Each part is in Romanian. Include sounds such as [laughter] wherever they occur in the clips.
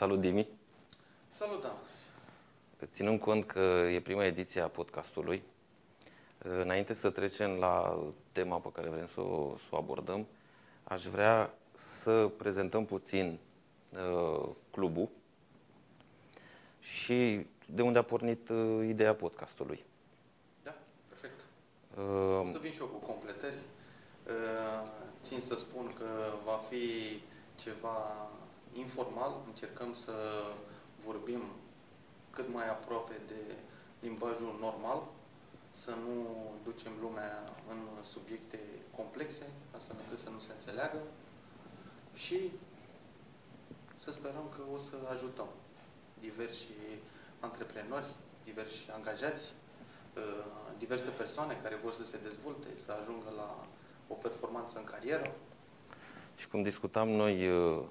Salut, Dimi! Salut, Dan! Ținând cont că e prima ediție a podcastului, înainte să trecem la tema pe care vrem să o, să o abordăm, aș vrea să prezentăm puțin uh, clubul și de unde a pornit uh, ideea podcastului. Da, perfect. Uh, să vin și eu cu completări. Uh, țin să spun că va fi ceva informal, încercăm să vorbim cât mai aproape de limbajul normal, să nu ducem lumea în subiecte complexe, astfel încât să nu se înțeleagă și să sperăm că o să ajutăm diversi antreprenori, diversi angajați, uh, diverse persoane care vor să se dezvolte, să ajungă la o performanță în carieră. Și cum discutam noi uh, uh,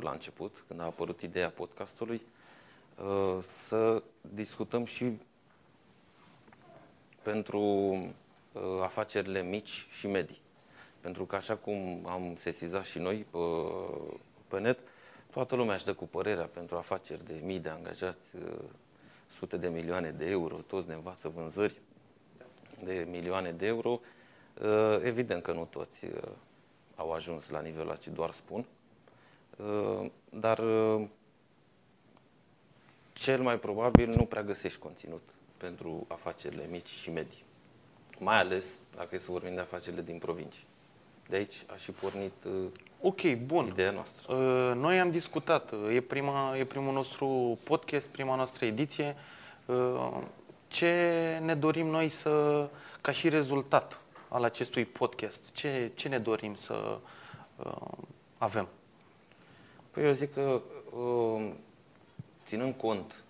la început, când a apărut ideea podcastului, să discutăm și pentru afacerile mici și medii. Pentru că așa cum am sesizat și noi pe, pe net, toată lumea își dă cu părerea pentru afaceri de mii de angajați, sute de milioane de euro, toți ne învață vânzări de milioane de euro. Uh, evident că nu toți uh, au ajuns la nivelul acesta, doar spun. Uh, dar cel mai probabil nu prea găsești conținut pentru afacerile mici și medii. Mai ales dacă e să vorbim de afacerile din provincii. De aici a și pornit Ok, bun. ideea noastră. Noi am discutat, e, prima, e primul nostru podcast, prima noastră ediție. Ce ne dorim noi să, ca și rezultat al acestui podcast? Ce, ce ne dorim să uh, avem? Păi eu zic că uh, ținând cont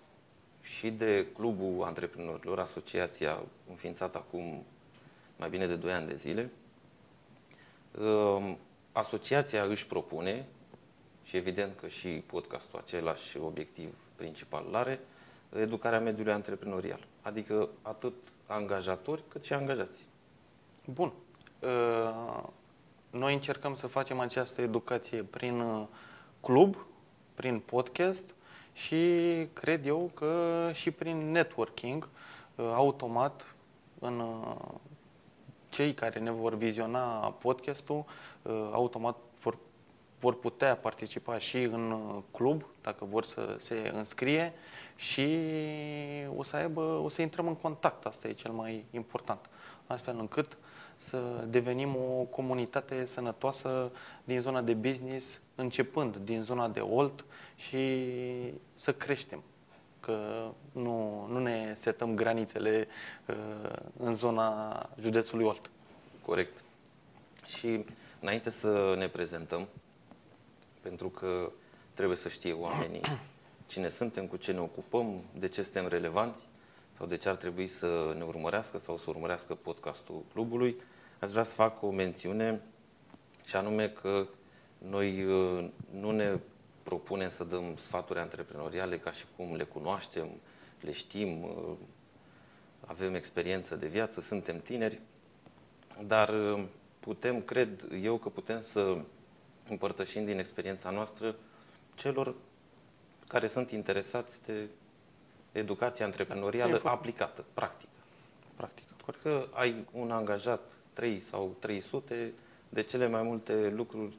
și de Clubul Antreprenorilor, asociația înființată acum mai bine de 2 ani de zile, uh, asociația își propune, și evident că și podcastul același obiectiv principal are, educarea mediului antreprenorial. Adică atât angajatori cât și angajați. Bun. Uh, noi încercăm să facem această educație prin uh, club, prin podcast și cred eu că și prin networking, uh, automat, în cei care ne vor viziona podcastul, automat vor, vor putea participa și în club, dacă vor să se înscrie și o să aibă, o să intrăm în contact, asta e cel mai important, astfel încât să devenim o comunitate sănătoasă din zona de business, începând din zona de Olt și să creștem. Că nu, nu ne setăm granițele uh, în zona județului Olt. Corect. Și înainte să ne prezentăm, pentru că trebuie să știe oamenii [coughs] cine suntem, cu ce ne ocupăm, de ce suntem relevanți sau de ce ar trebui să ne urmărească sau să urmărească podcastul clubului, aș vrea să fac o mențiune și anume că noi uh, nu ne propunem să dăm sfaturi antreprenoriale ca și cum le cunoaștem, le știm, uh, avem experiență de viață, suntem tineri, dar uh, putem, cred eu că putem să împărtășim din experiența noastră celor care sunt interesați de educația antreprenorială Info. aplicată, practică. practică. Că ai un angajat 3 sau 300, de cele mai multe lucruri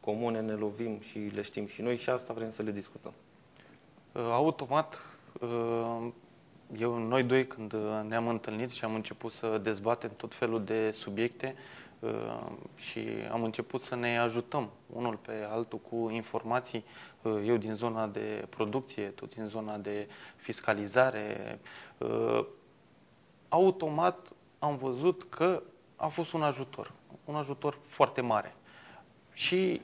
comune ne lovim și le știm și noi și asta vrem să le discutăm. Uh, automat, uh, eu, noi doi când ne-am întâlnit și am început să dezbatem tot felul de subiecte, Uh, și am început să ne ajutăm unul pe altul cu informații, uh, eu din zona de producție, tu din zona de fiscalizare. Uh, automat am văzut că a fost un ajutor, un ajutor foarte mare. Și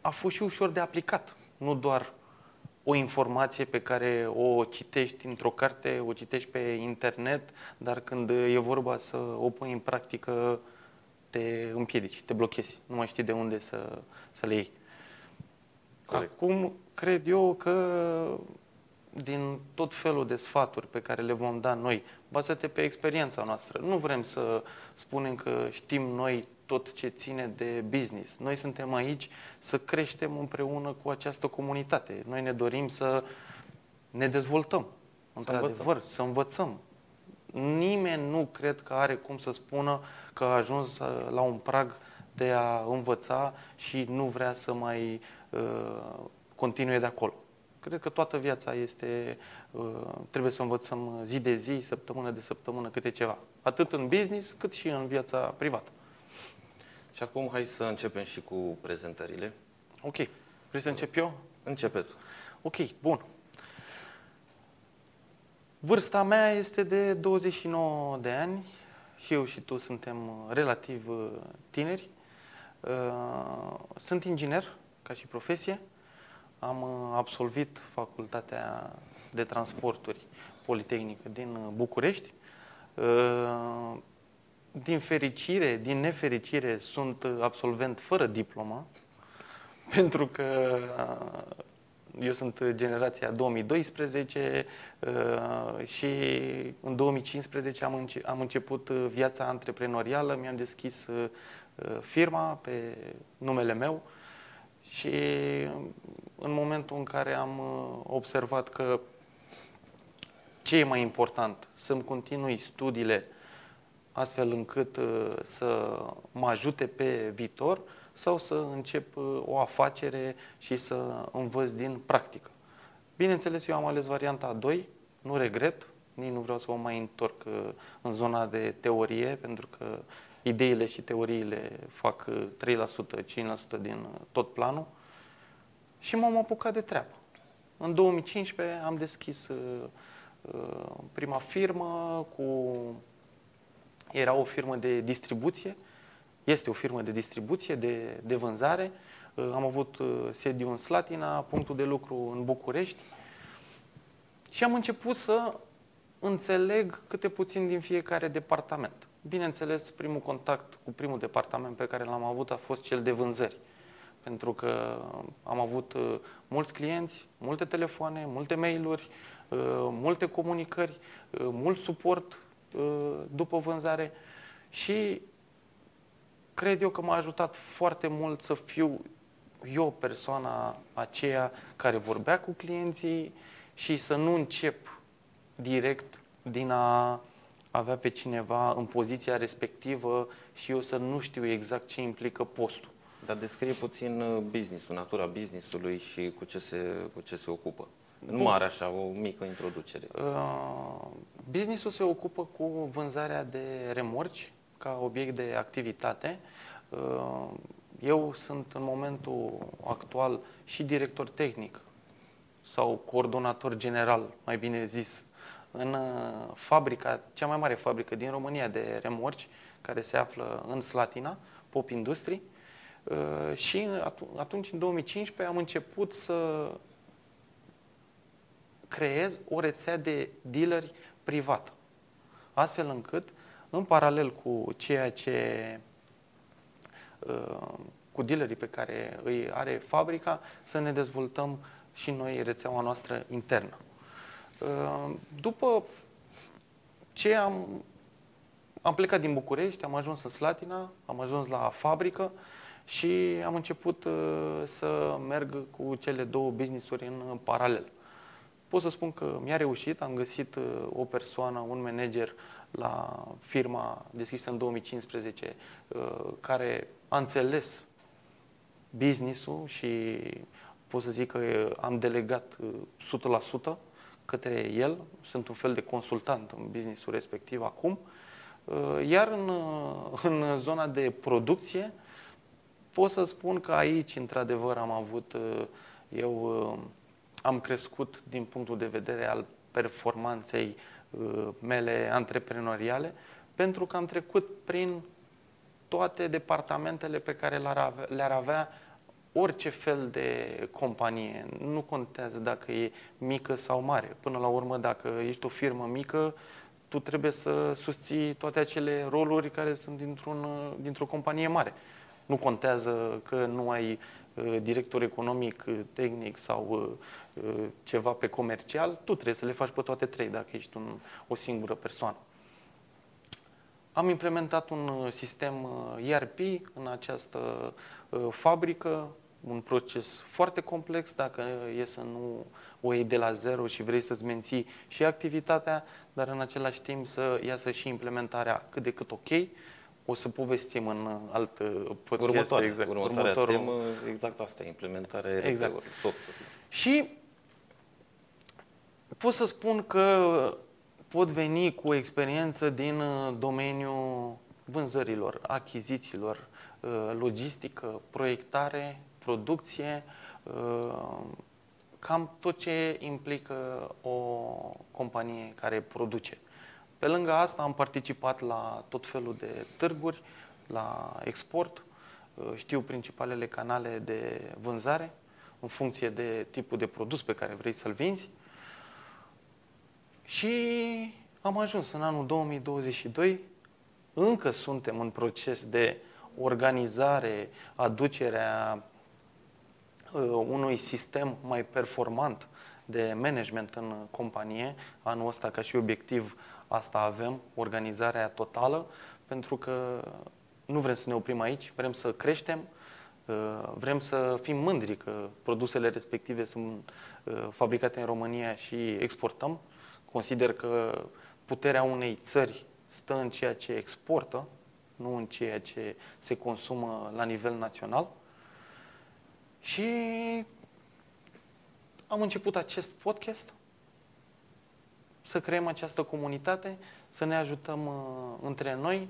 a fost și ușor de aplicat, nu doar o informație pe care o citești într-o carte, o citești pe internet, dar când e vorba să o pui în practică, te împiedici, te blochezi, nu mai știi de unde să, să le iei. Corect. Acum, cred eu că din tot felul de sfaturi pe care le vom da noi, bazate pe experiența noastră. Nu vrem să spunem că știm noi tot ce ține de business. Noi suntem aici să creștem împreună cu această comunitate. Noi ne dorim să ne dezvoltăm, într-adevăr, să învățăm. Nimeni nu cred că are cum să spună că a ajuns uh, la un prag de a învăța și nu vrea să mai uh, continue de acolo. Cred că toată viața este, uh, trebuie să învățăm zi de zi, săptămână de săptămână, câte ceva. Atât în business, cât și în viața privată. Și acum hai să începem și cu prezentările. Ok. Vrei să încep eu? Începe tu. Ok, bun. Vârsta mea este de 29 de ani și eu și tu suntem relativ uh, tineri. Uh, sunt inginer ca și profesie. Am uh, absolvit facultatea de transporturi Politehnică din București. Din fericire, din nefericire, sunt absolvent fără diplomă, [laughs] pentru că eu sunt generația 2012 uh, și în 2015 am, înce- am început viața antreprenorială, mi-am deschis uh, firma pe numele meu și în momentul în care am uh, observat că ce e mai important, să-mi continui studiile astfel încât să mă ajute pe viitor, sau să încep uh, o afacere și să învăț din practică. Bineînțeles, eu am ales varianta a 2, nu regret, nici nu vreau să mă mai întorc uh, în zona de teorie, pentru că ideile și teoriile fac 3%, uh, 5% din tot planul și m-am apucat de treabă. În 2015 am deschis prima firmă cu era o firmă de distribuție este o firmă de distribuție, de, de vânzare. Uh, am avut uh, sediu în Slatina, punctul de lucru în București și am început să înțeleg câte puțin din fiecare departament. Bineînțeles, primul contact cu primul departament pe care l-am avut a fost cel de vânzări. Pentru că am avut uh, mulți clienți, multe telefoane, multe mail-uri, multe comunicări, mult suport după vânzare și cred eu că m-a ajutat foarte mult să fiu eu persoana aceea care vorbea cu clienții și să nu încep direct din a avea pe cineva în poziția respectivă și eu să nu știu exact ce implică postul. Dar descrie puțin uh, business-ul, natura business-ului și cu ce se, cu ce se ocupă. Bun. Nu are așa, o mică introducere. Uh, business-ul se ocupă cu vânzarea de remorci ca obiect de activitate. Uh, eu sunt în momentul actual și director tehnic sau coordonator general, mai bine zis, în uh, fabrica, cea mai mare fabrică din România de remorci, care se află în Slatina, Pop Industry. Uh, și atunci, în 2015, am început să creez o rețea de dealeri privată, astfel încât în paralel cu ceea ce uh, cu dealerii pe care îi are fabrica, să ne dezvoltăm și noi rețeaua noastră internă. Uh, după ce am, am plecat din București, am ajuns în Slatina, am ajuns la fabrică și am început uh, să merg cu cele două business-uri în paralel. Pot să spun că mi-a reușit, am găsit o persoană, un manager la firma deschisă în 2015, uh, care a înțeles business-ul și pot să zic că am delegat 100% uh, către el. Sunt un fel de consultant în business-ul respectiv acum. Uh, iar în, în zona de producție, pot să spun că aici, într-adevăr, am avut, eu am crescut din punctul de vedere al performanței Uh, mele antreprenoriale, pentru că am trecut prin toate departamentele pe care le-ar avea orice fel de companie. Nu contează dacă e mică sau mare. Până la urmă, dacă ești o firmă mică, tu trebuie să susții toate acele roluri care sunt dintr-un, dintr-o companie mare. Nu contează că nu ai uh, director economic, uh, tehnic sau Uh, ceva pe comercial, tu trebuie să le faci pe toate trei dacă ești un, o singură persoană. am implementat un uh, sistem ERP în această fabrică, un proces foarte complex dacă e să nu o iei de la zero și vrei să-ți menții și activitatea, dar în același timp să iasă și implementarea cât de cât ok. O să povestim în alt podcast. Următoare, exact, următoarea următorul... temă, exact asta, implementarea exact. software. Și pot să spun că pot veni cu experiență din uh, domeniul vânzărilor, achizițiilor, uh, logistică, proiectare, producție, uh, cam tot ce implică o companie care produce. Pe lângă asta am participat la tot felul de târguri, la export, știu principalele canale de vânzare în funcție de tipul de produs pe care vrei să-l vinzi. Și am ajuns în anul 2022, încă suntem în proces de organizare, aducerea uh, unui sistem mai performant de management în companie. Anul ăsta, ca și obiectiv, asta avem, organizarea totală, pentru că nu vrem să ne oprim aici, vrem să creștem, uh, vrem să fim mândri că produsele respective sunt uh, fabricate în România și exportăm. Consider că puterea unei țări stă în ceea ce exportă, nu în ceea ce se consumă la nivel național. Și am început acest podcast să creăm această comunitate, să ne ajutăm uh, între noi,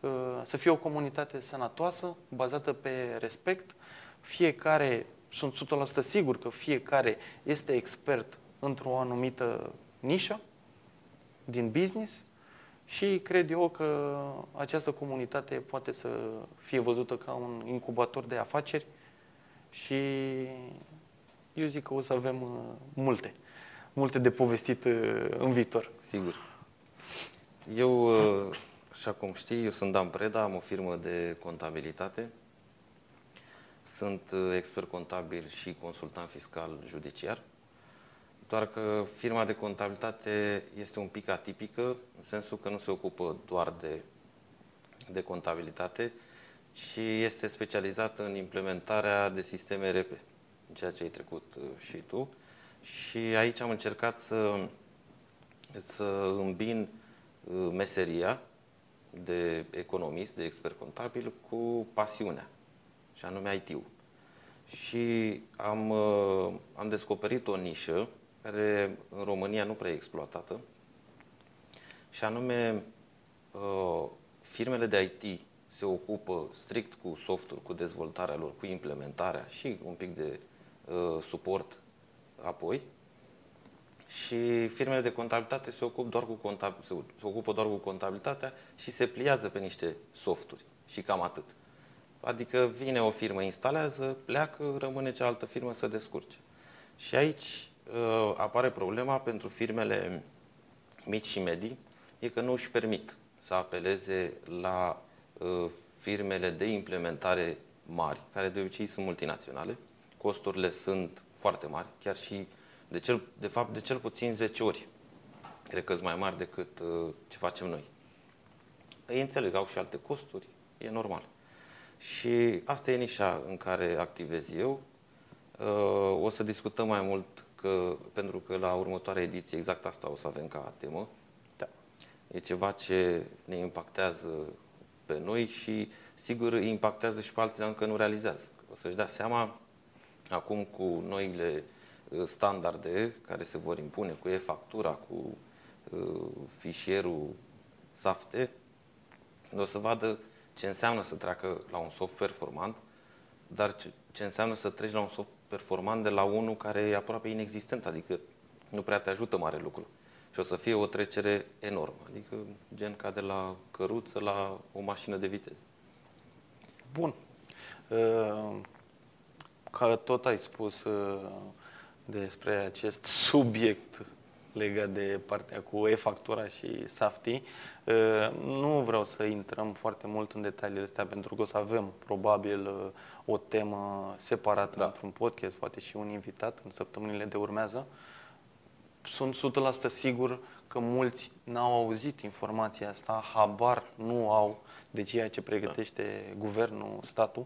uh, să fie o comunitate sănătoasă, bazată pe respect. Fiecare, sunt 100% sigur că fiecare este expert într-o anumită nișă din business și cred eu că această comunitate poate să fie văzută ca un incubator de afaceri și eu zic că o să avem uh, multe, multe de povestit uh, în viitor. Sigur. Eu, uh, așa cum știi, eu sunt Dan Preda, am o firmă de contabilitate. Sunt expert contabil și consultant fiscal judiciar. Doar că firma de contabilitate este un pic atipică, în sensul că nu se ocupă doar de, de contabilitate, și este specializată în implementarea de sisteme RP, în ceea ce ai trecut uh, și tu. Și aici am încercat să, să îmbin uh, meseria de economist, de expert contabil, cu pasiunea, și anume IT-ul. Și am, uh, am descoperit o nișă care în România nu prea e exploatată, și anume uh, firmele de IT se ocupă strict cu softul, cu dezvoltarea lor, cu implementarea și un pic de uh, suport apoi. Și firmele de contabilitate se ocupă doar cu, contab- se, se ocupă doar cu contabilitatea și se pliază pe niște softuri și cam atât. Adică vine o firmă, instalează, pleacă, rămâne cealaltă firmă să descurce. Și aici Uh, apare problema pentru firmele mici și medii, e că nu își permit să apeleze la uh, firmele de implementare mari, care de obicei sunt multinaționale. Costurile sunt foarte mari, chiar și de, cel, de fapt de cel puțin 10 ori. Cred că sunt mai mari decât uh, ce facem noi. Ei înțeleg, au și alte costuri, e normal. Și asta e nișa în care activez eu. O să discutăm mai mult că, pentru că la următoarea ediție exact asta o să avem ca temă. Da. E ceva ce ne impactează pe noi și sigur impactează și pe alții, dar încă nu realizează. O să-și dea seama acum cu noile uh, standarde care se vor impune cu e-factura, cu uh, fișierul SAFTE, o să vadă ce înseamnă să treacă la un soft performant, dar ce, ce înseamnă să treci la un soft performant de la unul care e aproape inexistent, adică nu prea te ajută mare lucru. Și o să fie o trecere enormă, adică gen ca de la căruță la o mașină de viteză. Bun. Uh, ca tot ai spus uh, despre acest [laughs] subiect legat de partea cu e-factura și Safety. Uh, nu vreau să intrăm foarte mult în detaliile astea pentru că o să avem probabil uh, o temă separată da. într-un podcast, poate și un invitat în săptămânile de urmează. Sunt 100% sigur că mulți n-au auzit informația asta, habar nu au de ceea ce pregătește da. guvernul, statul,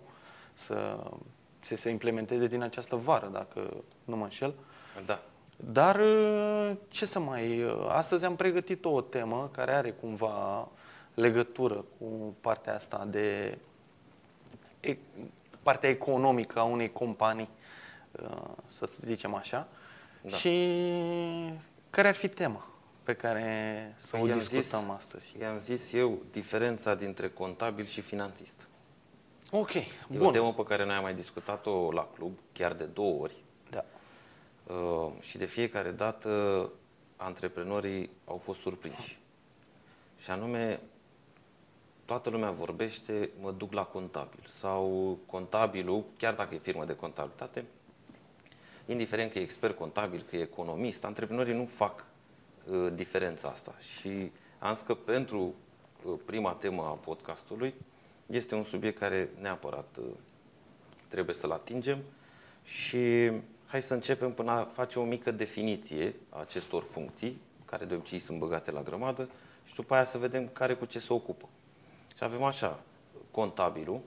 să, să se implementeze din această vară, dacă nu mă înșel. Da. Dar uh, ce să mai... Uh, astăzi am pregătit o temă care are cumva legătură cu partea asta de... partea economică a unei companii, uh, să zicem așa. Da. Și care ar fi tema pe care să păi o discutăm zis, astăzi? I-am zis eu diferența dintre contabil și finanțist. Ok, e bun. o temă pe care noi am mai discutat-o la club, chiar de două ori. Da. Uh, și de fiecare dată antreprenorii au fost surprinși. Și anume, toată lumea vorbește, mă duc la contabil. Sau contabilul, chiar dacă e firmă de contabilitate, indiferent că e expert contabil, că e economist, antreprenorii nu fac uh, diferența asta. Și am zis că pentru uh, prima temă a podcastului este un subiect care neapărat uh, trebuie să-l atingem și hai să începem până a face o mică definiție a acestor funcții, care de obicei sunt băgate la grămadă, și după aia să vedem care cu ce se ocupă. Și avem așa, contabilul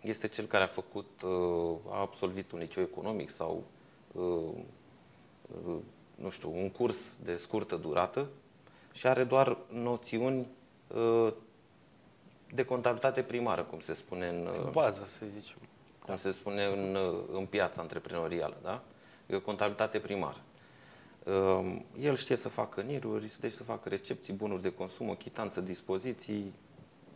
este cel care a făcut, uh, a absolvit un liceu economic sau, uh, nu știu, un curs de scurtă durată și are doar noțiuni de contabilitate primară, cum se spune în... Bază, să zicem cum se spune în, în piața antreprenorială, da? E o contabilitate primară. Um, el știe să facă niruri, deci să facă recepții, bunuri de consum, o chitanță, dispoziții,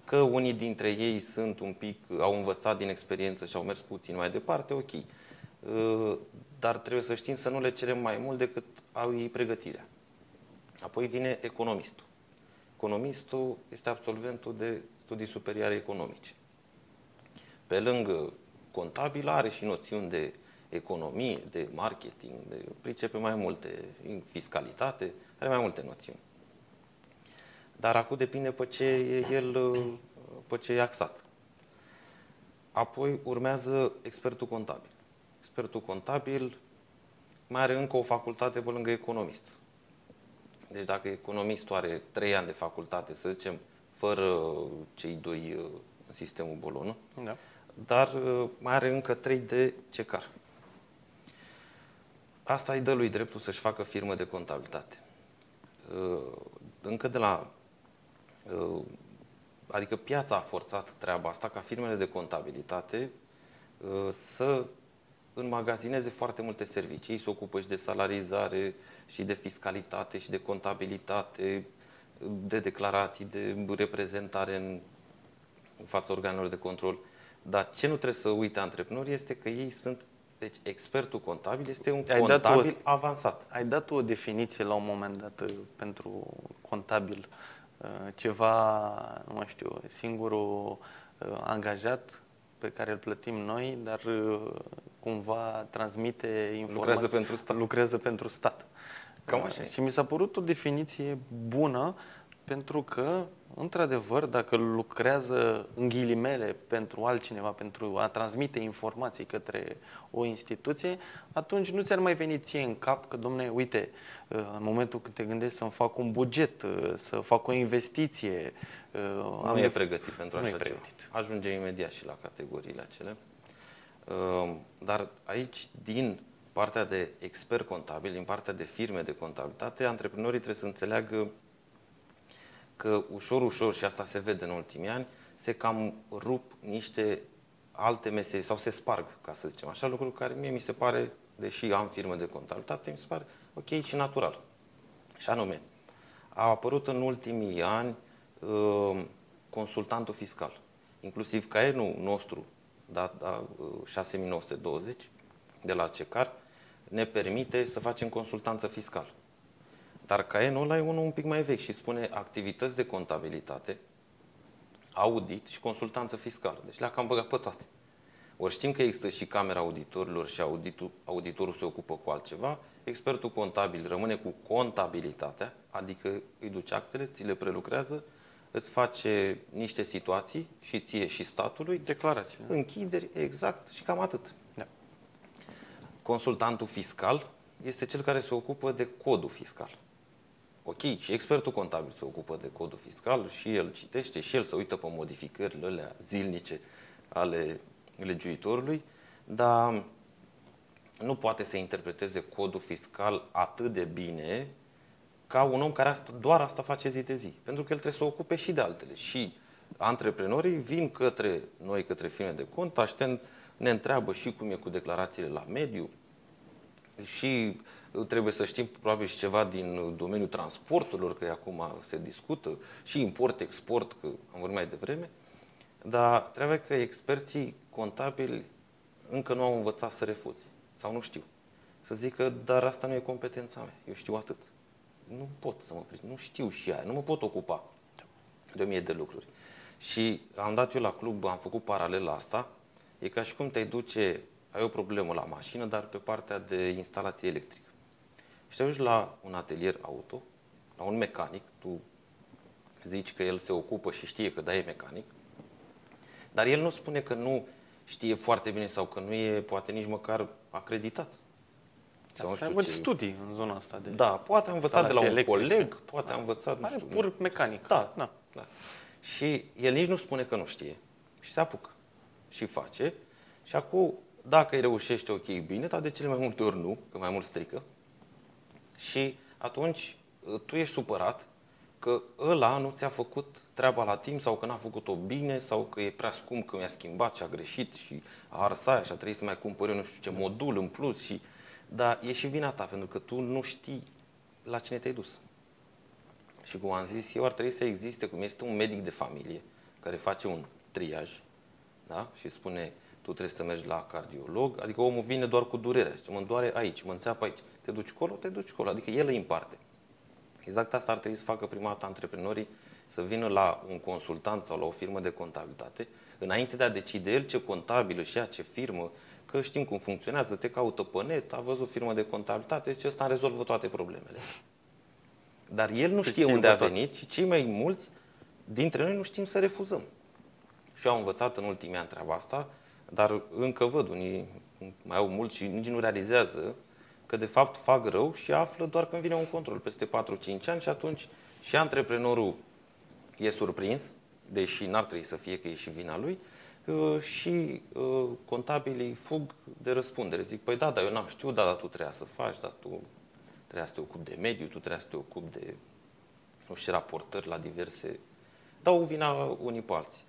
că unii dintre ei sunt un pic, au învățat din experiență și au mers puțin mai departe, ok. Uh, dar trebuie să știm să nu le cerem mai mult decât au ei pregătirea. Apoi vine economistul. Economistul este absolventul de studii superioare economice. Pe lângă contabil are și noțiuni de economie, de marketing, de pricepe mai multe, fiscalitate, are mai multe noțiuni. Dar acum depinde pe ce e el, pe ce e axat. Apoi urmează expertul contabil. Expertul contabil mai are încă o facultate pe lângă economist. Deci dacă economistul are trei ani de facultate, să zicem, fără cei doi în sistemul Bolonă, da dar uh, mai are încă 3 de cecar. Asta îi dă lui dreptul să-și facă firmă de contabilitate. Uh, încă de la... Uh, adică piața a forțat treaba asta ca firmele de contabilitate să înmagazineze foarte multe servicii. Ei se ocupă și de salarizare, și de fiscalitate, și de contabilitate, de declarații, de reprezentare în fața organelor de control. Dar ce nu trebuie să uite antreprenorii este că ei sunt deci expertul contabil este un ai contabil o, avansat. Ai dat o definiție la un moment dat uh, pentru contabil. Uh, ceva, nu mai știu, singurul uh, angajat pe care îl plătim noi, dar cumva transmite informații. Lucrează pentru stat. Lucrează pentru stat. Cam așa. Și mi s-a părut o definiție bună pentru că într-adevăr, dacă lucrează în ghilimele pentru altcineva, pentru a transmite informații către o instituție, atunci nu ți-ar mai veni ție în cap că, domne, uite, în momentul când te gândești să-mi fac un buget, să fac o investiție... Nu am e pregătit pentru așa pregătit. ceva. Ajunge imediat și la categoriile acelea. Dar aici, din partea de expert contabil, din partea de firme de contabilitate, antreprenorii trebuie să înțeleagă că ușor, ușor, și asta se vede în ultimii ani, se cam rup niște alte meserii sau se sparg, ca să zicem așa, lucruri care mie mi se pare, deși am firmă de contabilitate, mi se pare ok și natural. Și anume, a apărut în ultimii ani uh, consultantul fiscal, inclusiv caenul nostru, da, da, 6920 de la CECAR, ne permite să facem consultanță fiscală. Dar caenul ăla e unul un pic mai vechi și spune activități de contabilitate, audit și consultanță fiscală. Deci le-a cam băgat pe toate. Ori știm că există și camera auditorilor și auditul, auditorul se ocupă cu altceva, expertul contabil rămâne cu contabilitatea, adică îi duce actele, ți le prelucrează, îți face niște situații și ție și statului. Declarații. Închideri, exact, și cam atât. Da. Consultantul fiscal este cel care se ocupă de codul fiscal. Ok, și expertul contabil se ocupă de codul fiscal și el citește și el se uită pe modificările alea zilnice ale legiuitorului, dar nu poate să interpreteze codul fiscal atât de bine ca un om care asta, doar asta face zi de zi. Pentru că el trebuie să se ocupe și de altele. Și antreprenorii vin către noi, către firme de cont, aștept, ne întreabă și cum e cu declarațiile la mediu și trebuie să știm probabil și ceva din domeniul transporturilor, că acum se discută, și import-export, că am vorbit mai devreme, dar trebuie că experții contabili încă nu au învățat să refuze sau nu știu. Să zică, dar asta nu e competența mea, eu știu atât. Nu pot să mă pricep, nu știu și aia, nu mă pot ocupa de o mie de lucruri. Și am dat eu la club, am făcut paralel la asta, e ca și cum te duce, ai o problemă la mașină, dar pe partea de instalație electrică. Și te duci la un atelier auto, la un mecanic, tu zici că el se ocupă și știe că da, e mecanic, dar el nu spune că nu știe foarte bine sau că nu e poate nici măcar acreditat. Sau nu știu ce. studii în zona asta de Da, poate a învățat de la un electrice. coleg, poate a învățat, nu știu. pur mecanic. Da, da, da. Și el nici nu spune că nu știe. Și se apucă. Și face. Și acum, dacă îi reușește, ok, bine, dar de cele mai multe ori nu, că mai mult strică. Și atunci tu ești supărat că ăla nu ți-a făcut treaba la timp sau că n-a făcut-o bine sau că e prea scump că mi-a schimbat și a greșit și a ars aia și a trebuit să mai cumpăr eu nu știu ce modul în plus. Și... Dar e și vina ta pentru că tu nu știi la cine te-ai dus. Și cum am zis, eu ar trebui să existe, cum este un medic de familie care face un triaj da? și spune tu trebuie să mergi la cardiolog, adică omul vine doar cu durerea, zice, mă doare aici, mă înțeapă aici, te duci acolo, te duci acolo, adică el îi împarte. Exact asta ar trebui să facă prima dată antreprenorii, să vină la un consultant sau la o firmă de contabilitate, înainte de a decide el ce contabilă și ea, ce firmă, că știm cum funcționează, te caută pe net, a văzut firmă de contabilitate, ce ăsta rezolvă toate problemele. Dar el nu știe unde a venit și cei mai mulți dintre noi nu știm să refuzăm. Și eu am învățat în ultimii ani treaba asta, dar încă văd, unii mai au mulți și nici nu realizează că de fapt fac rău și află doar când vine un control peste 4-5 ani și atunci și antreprenorul e surprins, deși n-ar trebui să fie că e și vina lui, uh, și uh, contabilii fug de răspundere. Zic, păi da, dar eu n-am știut, da, dar tu trebuia să faci, dar tu trebuia să te ocupi de mediu, tu trebuia să te ocupi de, nu știu, raportări la diverse... Dau vina unii pe alții.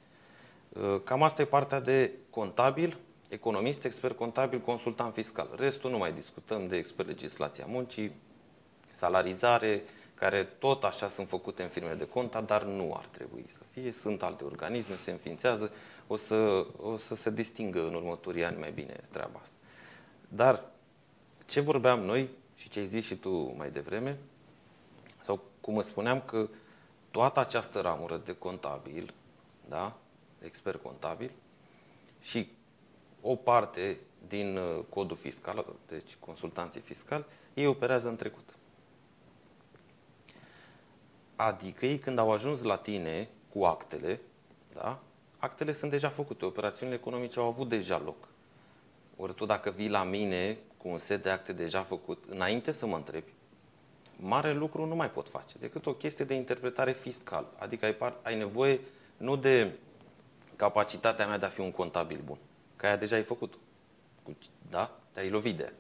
Uh, cam asta e partea de contabil, economist, expert contabil, consultant fiscal. Restul nu mai discutăm de expert legislația muncii, salarizare, care tot așa sunt făcute în firme de conta, dar nu ar trebui să fie. Sunt alte organisme, se înființează, o să, o să se distingă în următorii ani mai bine treaba asta. Dar ce vorbeam noi și ce ai zis și tu mai devreme, sau cum îți spuneam că toată această ramură de contabil, da, expert contabil, și o parte din uh, codul fiscal, deci consultanții fiscali, ei operează în trecut. Adică ei când au ajuns la tine cu actele, da, actele sunt deja făcute, operațiunile economice au avut deja loc. Ori tu dacă vii la mine cu un set de acte deja făcut, înainte să mă întrebi, mare lucru nu mai pot face decât o chestie de interpretare fiscală. Adică ai, ai nevoie nu de capacitatea mea de a fi un contabil bun, că aia deja ai făcut. Da? Te-ai lovit de aia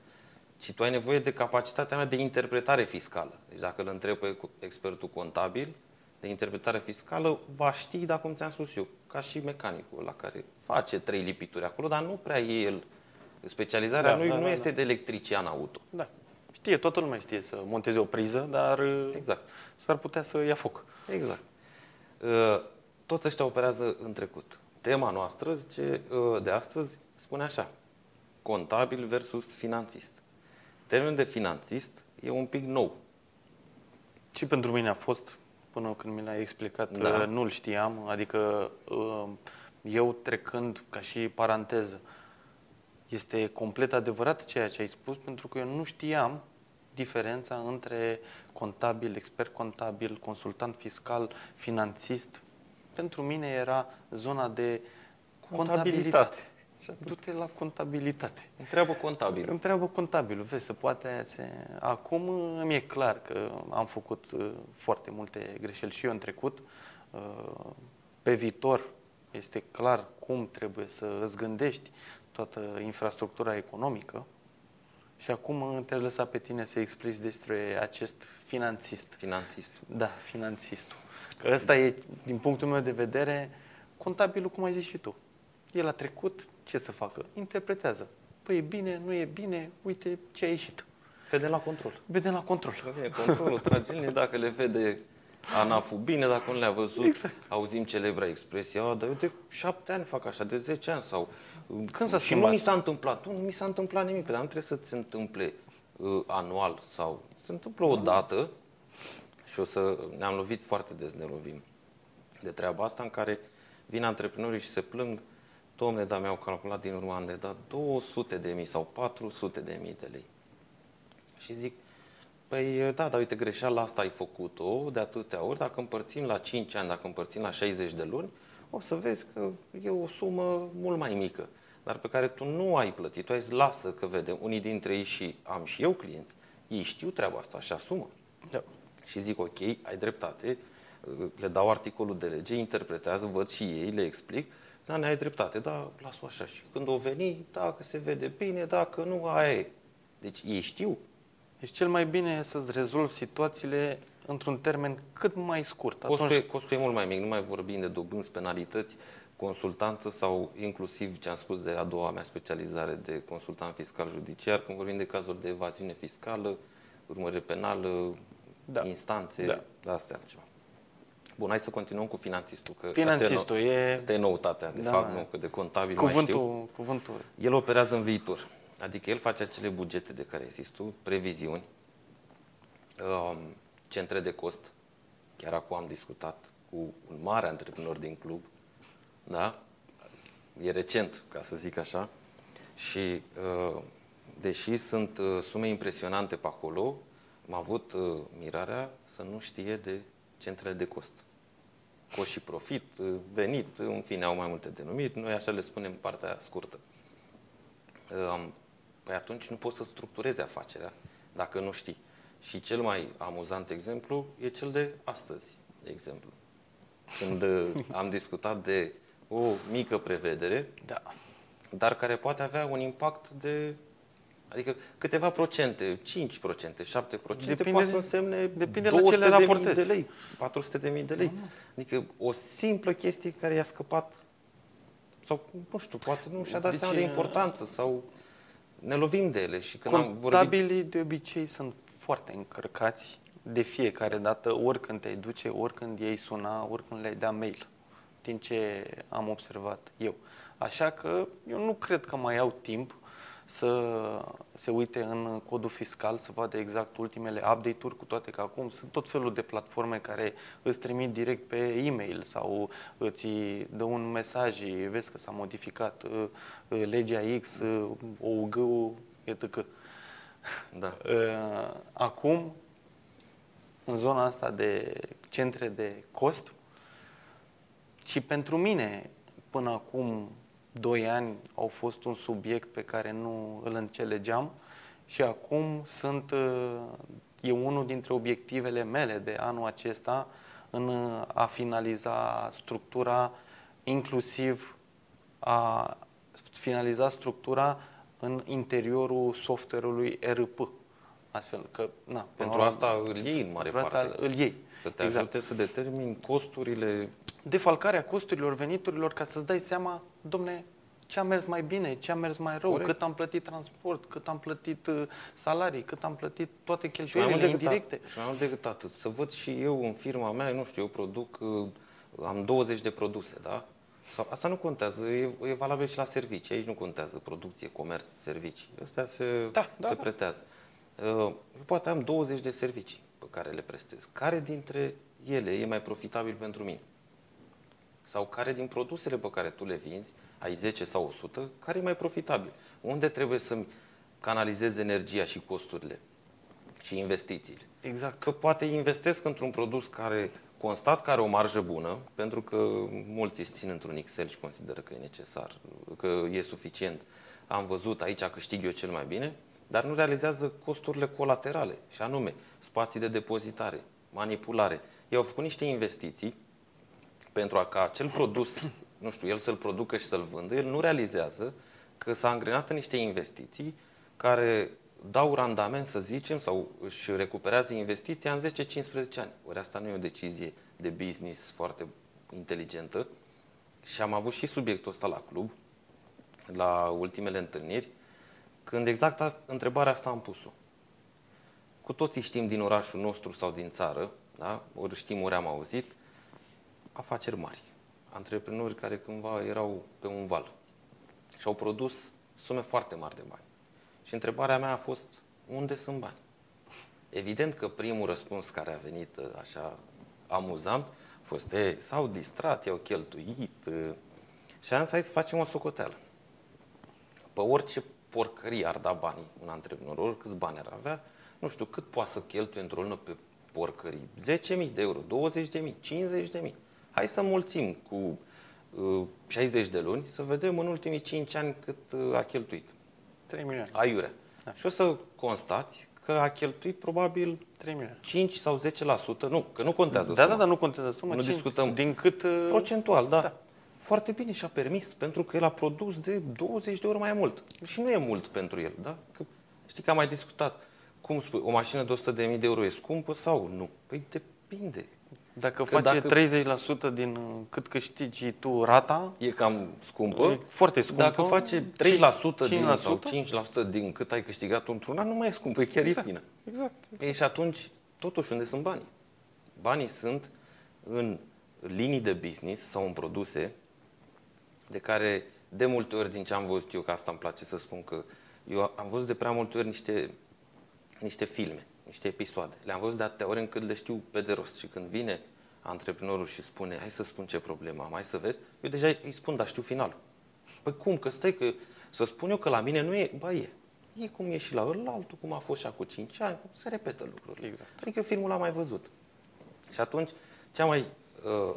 ci tu ai nevoie de capacitatea mea de interpretare fiscală. Deci dacă îl întreb pe expertul contabil de interpretare fiscală, va ști, dacă cum ți-am spus eu, ca și mecanicul la care face trei lipituri acolo, dar nu prea e el. Specializarea da, lui da, nu da, este da. de electrician auto. Da. Știe, toată lumea știe să monteze o priză, dar exact. s-ar putea să ia foc. Exact. Uh, toți ăștia operează în trecut. Tema noastră zice, uh, de astăzi spune așa, contabil versus finanțist. Termenul de finanțist e un pic nou. Și pentru mine a fost, până când mi l-ai explicat, da. Uh, nu-l știam, adică uh, eu trecând ca și paranteză, este complet adevărat ceea ce ai spus, pentru că eu nu știam diferența între contabil, expert contabil, consultant fiscal, finanțist. Pentru mine era zona de contabilitate. contabilitate. Și du-te la contabilitate. Întreabă contabil. Întreabă contabilul, vezi, să poate se... Acum îmi e clar că am făcut uh, foarte multe greșeli și eu în trecut. Uh, Pe viitor este clar cum trebuie să îți gândești toată infrastructura economică. Și acum te-aș lăsa pe tine să explici despre acest finanțist. Finanțist. Da, finanțistul. Că ăsta e, din punctul meu de vedere, contabilul, cum ai zis și tu. El a trecut, ce să facă? Interpretează. Păi e bine, nu e bine, uite ce a ieșit. Vede la control. Vedem la control. Vede controlul, trage linie dacă le vede ANAF-ul bine, dacă nu le-a văzut. Exact. Auzim celebra expresie, a, dar eu de șapte ani fac așa, de 10 ani sau... Când s-a și schimbat? nu mi s-a întâmplat, nu, nu mi s-a întâmplat nimic, dar nu trebuie să se întâmple uh, anual sau se întâmplă o dată și o să ne-am lovit foarte des, ne lovim de treaba asta în care vin antreprenorii și se plâng Domne, dar mi-au calculat din urmă, am de dat 200 de mii sau 400 de mii de lei. Și zic, păi da, dar uite, greșeala asta ai făcut-o de atâtea ori, dacă împărțim la 5 ani, dacă împărțim la 60 de luni, o să vezi că e o sumă mult mai mică, dar pe care tu nu ai plătit. Tu ai zis, lasă că vedem, unii dintre ei și am și eu clienți, ei știu treaba asta și asumă. Da. Și zic, ok, ai dreptate, le dau articolul de lege, interpretează, văd și ei, le explic, da, ne ai dreptate, da, las-o așa. Și când o veni, dacă se vede bine, dacă nu, aia e. Deci ei știu. Deci cel mai bine e să-ți rezolvi situațiile într-un termen cât mai scurt. Costul, e, costul e mult mai mic, nu mai vorbim de dobânzi, penalități, consultanță sau inclusiv ce am spus de a doua mea specializare de consultant fiscal judiciar, când vorbim de cazuri de evaziune fiscală, urmărire penală, Da. instanțe, Da. da. astea altceva. Bun, hai să continuăm cu finanțistul. Că Finanțistul asta e, e nou, asta e noutatea, de Da. fapt, nu, că de contabil mai știu. cuvântul, cuvântul. El operează în viitor. Adică el face acele bugete de care ai zis tu, previziuni, um, centre de cost. Chiar acum am discutat cu un mare antreprenor din club, da? E recent, ca să zic așa. Și uh, deși sunt uh, sume impresionante pe acolo, am avut uh, mirarea să nu știe de centrele de cost. Cost și profit, uh, venit, în fine, au mai multe denumiri, noi așa le spunem partea scurtă. Um, Păi atunci nu poți să structurezi afacerea dacă nu știi. Și cel mai amuzant exemplu e cel de astăzi, de exemplu. Când uh, [laughs] am discutat de o mică prevedere, Da. dar care poate avea un impact de Adică câteva procente, 5%, 7%, Depinde poate de- să însemne depinde la ce le 200 de mii raportezi. de lei, 400 de mii de lei. Adică o simplă chestie care i-a scăpat sau nu știu, poate nu și-a dat Deci, seama de importanță sau ne lovim de ele și când am vorbit Contabilii de obicei sunt foarte încărcați de fiecare dată, oricând te-ai duce, oricând ei suna, oricând le-ai da mail, din ce am observat eu. Așa că eu nu cred că mai au timp să se uite în codul fiscal, să vadă exact ultimele update-uri, cu toate că acum sunt tot felul de platforme care îți trimit direct pe e-mail sau îți dă un mesaj, vezi că s-a modificat uh, uh, legea X, uh, OUG-ul, etc. da. [laughs] Uh, Acum, în zona asta de centre de cost, și pentru mine, până acum 2 ani, au fost un subiect pe care nu îl înțelegeam și acum sunt, uh, e unul dintre obiectivele mele de anul acesta în uh, a finaliza structura, inclusiv a finaliza structura în interiorul software-ului ERP. Astfel că, na, până Pentru la- asta îl iei în mare pentru parte. asta îl iei. Să te Exact. ajute să determini costurile Defalcarea costurilor, veniturilor, ca să-ți dai seama, domne, ce a mers mai bine, ce a mers mai rău, Corect. cât am plătit transport, cât am plătit uh, salarii, cât am plătit toate Și mai, cheltuielile mult decât indirecte. atât, și mai mult decât atât, să văd și eu în firma mea, nu știu, eu produc, uh, am 20 de produse, da? Sau, asta nu contează, e, e valabil și la servicii, aici nu contează producție, comerț, servicii. Astea se, Da, da, se da. pretează. Uh, Eu poate am 20 de servicii pe care le prestez. Care dintre ele e mai profitabil pentru mine? Sau care din produsele pe care tu le vinzi, ai 10 sau 100, care e mai profitabil? Unde trebuie să-mi canalizez energia și costurile și investițiile? Exact. Că poate investesc într-un produs care constat că are o marjă bună, pentru că mulți își țin într-un Excel și consideră că e necesar, că e suficient. Am văzut, aici câștig eu cel mai bine, dar nu realizează costurile colaterale, și anume spații de depozitare, manipulare. Ei au făcut niște investiții pentru a ca acel produs, nu știu, el să-l producă și să-l vândă, el nu realizează că s-a angrenat în niște investiții care dau randament, să zicem, sau își recuperează investiția în 10-15 ani. Ori asta nu e o decizie de business foarte inteligentă. Și am avut și subiectul ăsta la club, la ultimele întâlniri, când exact a, întrebarea asta am pus-o. Cu toții știm din orașul nostru sau din țară, da? ori știm, ori am auzit, afaceri mari, antreprenori care cândva erau pe un val și au produs sume foarte mari de bani. Și întrebarea mea a fost, unde sunt bani? Evident că primul răspuns care a venit uh, așa amuzant a fost, e, s-au distrat, i-au cheltuit. Uh. Și am zis, hai să facem o socoteală. Pe orice porcărie ar da banii un antreprenor, oricâți bani ar avea, nu știu cât poate să cheltuie într-o lună pe porcării. 10.000 de euro, 20.000, 50.000. Hai să mulțim cu uh, 60 de luni, să vedem în ultimii 5 ani cât uh, a cheltuit. 3 milioane. Aiurea. Da. Și o să constați că a cheltuit probabil 3 milioane. 5 sau 10%, nu, că nu contează Da, suma. da, da, nu contează suma. Nu ci discutăm. Din cât... uh, Procentual, da. Da. Foarte bine și-a permis, pentru că el a produs de 20 de ori mai mult. Și nu e mult pentru el, da? Că, știi că am mai discutat. Cum spui, o mașină de 100.000 de euro e scumpă sau nu? Păi depinde. Dacă Că face dacă- 30% din uh, cât câștigi tu rata, E cam scumpă. E foarte scumpă. Dacă face 3% din, 5%? sau 5% din cât ai câștigat într-un an, nu mai e scumpă, e chiar Exact. ieftină. exact. Ei, și atunci, totuși, unde sunt banii? Banii sunt în linii de business sau în produse de care, de multe ori, din ce am văzut eu, că asta îmi place să spun că eu am văzut de prea multe ori niște, niște filme, niște episoade. Le-am văzut de atâtea ori încât le știu pe de rost. Și când vine antreprenorul și spune, hai să spun ce problemă am, hai să vezi, eu deja îi spun, dar știu finalul. Păi cum, că stai că să spun eu că la mine nu e, ba e. E cum e și la altul, cum a fost și acum 5 ani, se repetă lucrurile. Exact. Adică eu filmul l-am mai văzut. Și atunci, cea mai, uh,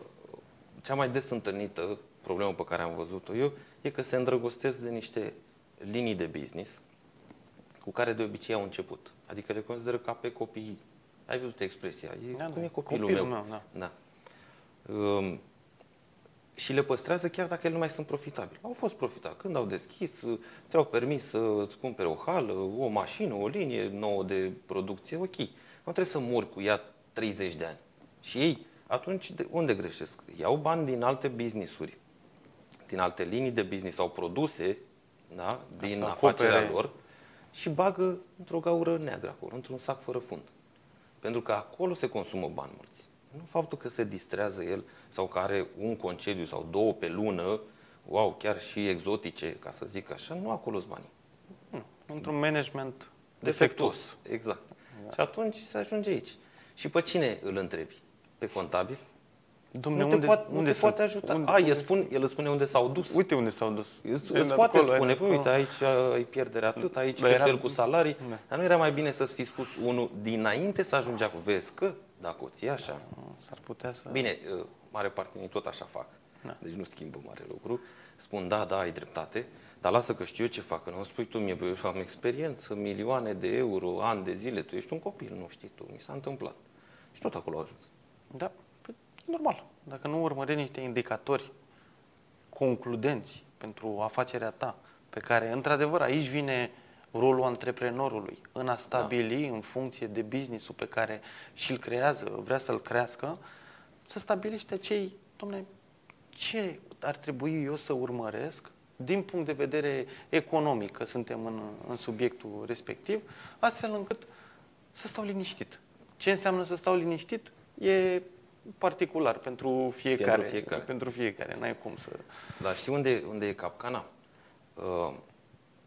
cea mai des întâlnită problemă pe care am văzut-o eu e că se îndrăgostesc de niște linii de business cu care de obicei au început. Adică le consideră ca pe copii. Ai văzut expresia? E, Da, cum da. e copilul, Copilul meu. meu, da. da. Um, și le păstrează chiar dacă ele nu mai sunt profitabile. Au fost profitabili. Când au deschis, ți-au permis să-ți cumpere o hală, o mașină, o linie nouă de producție, ok. Nu trebuie să mori cu ea 30 de ani. Și ei, atunci, de unde greșesc? Iau bani din alte business-uri, din alte linii de business sau produse, da? din să afacerea acopere. lor și bagă într-o gaură neagră acolo, într-un sac fără fund. Pentru că acolo se consumă bani mulți. Nu faptul că se distrează el sau că are un concediu sau două pe lună, wow, chiar și exotice, ca să zic așa, nu acolo sunt banii. Nu, într-un management Defectuos. defectuos. Exact. Și atunci se ajunge aici. Și pe cine îl întrebi? Pe contabil? Dom'le, nu te, unde, poate, unde nu te sunt? poate ajuta. Unde, A, el, unde- spun, el îți spune unde s-au dus. Uite unde s-au dus. Îți, E îți de poate acolo, e spune, de păi acolo. uite, aici ai pierdere atât, aici Dar era- cheltuieli cu salarii. Da. Dar nu era mai bine să-ți fi spus unul dinainte să ajungi acolo. Vezi că, dacă o ții așa, S-ar putea să... Bine, uh, mare parte din tot așa fac. Da. Deci nu schimbă mare lucru. Spun, da, da, ai dreptate, dar lasă că știu eu ce fac. Că nu îmi spui tu mie, bă, eu am experiență, milioane de euro, ani de zile, tu ești un copil, nu știi tu, mi s-a întâmplat. Și tot acolo a ajuns. Da, păi, e normal. Dacă nu urmărești niște indicatori concludenți pentru afacerea ta, pe care, într-adevăr, aici vine rolul antreprenorului în a stabili în funcție de businessul pe care și-l creează, vrea să-l crească, să stabilește cei, domne, ce ar trebui eu să urmăresc din punct de vedere economic, că suntem în, în subiectul respectiv, astfel încât să stau liniștit. Ce înseamnă să stau liniștit? E particular pentru fiecare. Pentru fiecare. Pentru fiecare. N-ai cum să... Dar știi unde, unde e capcana? Uh,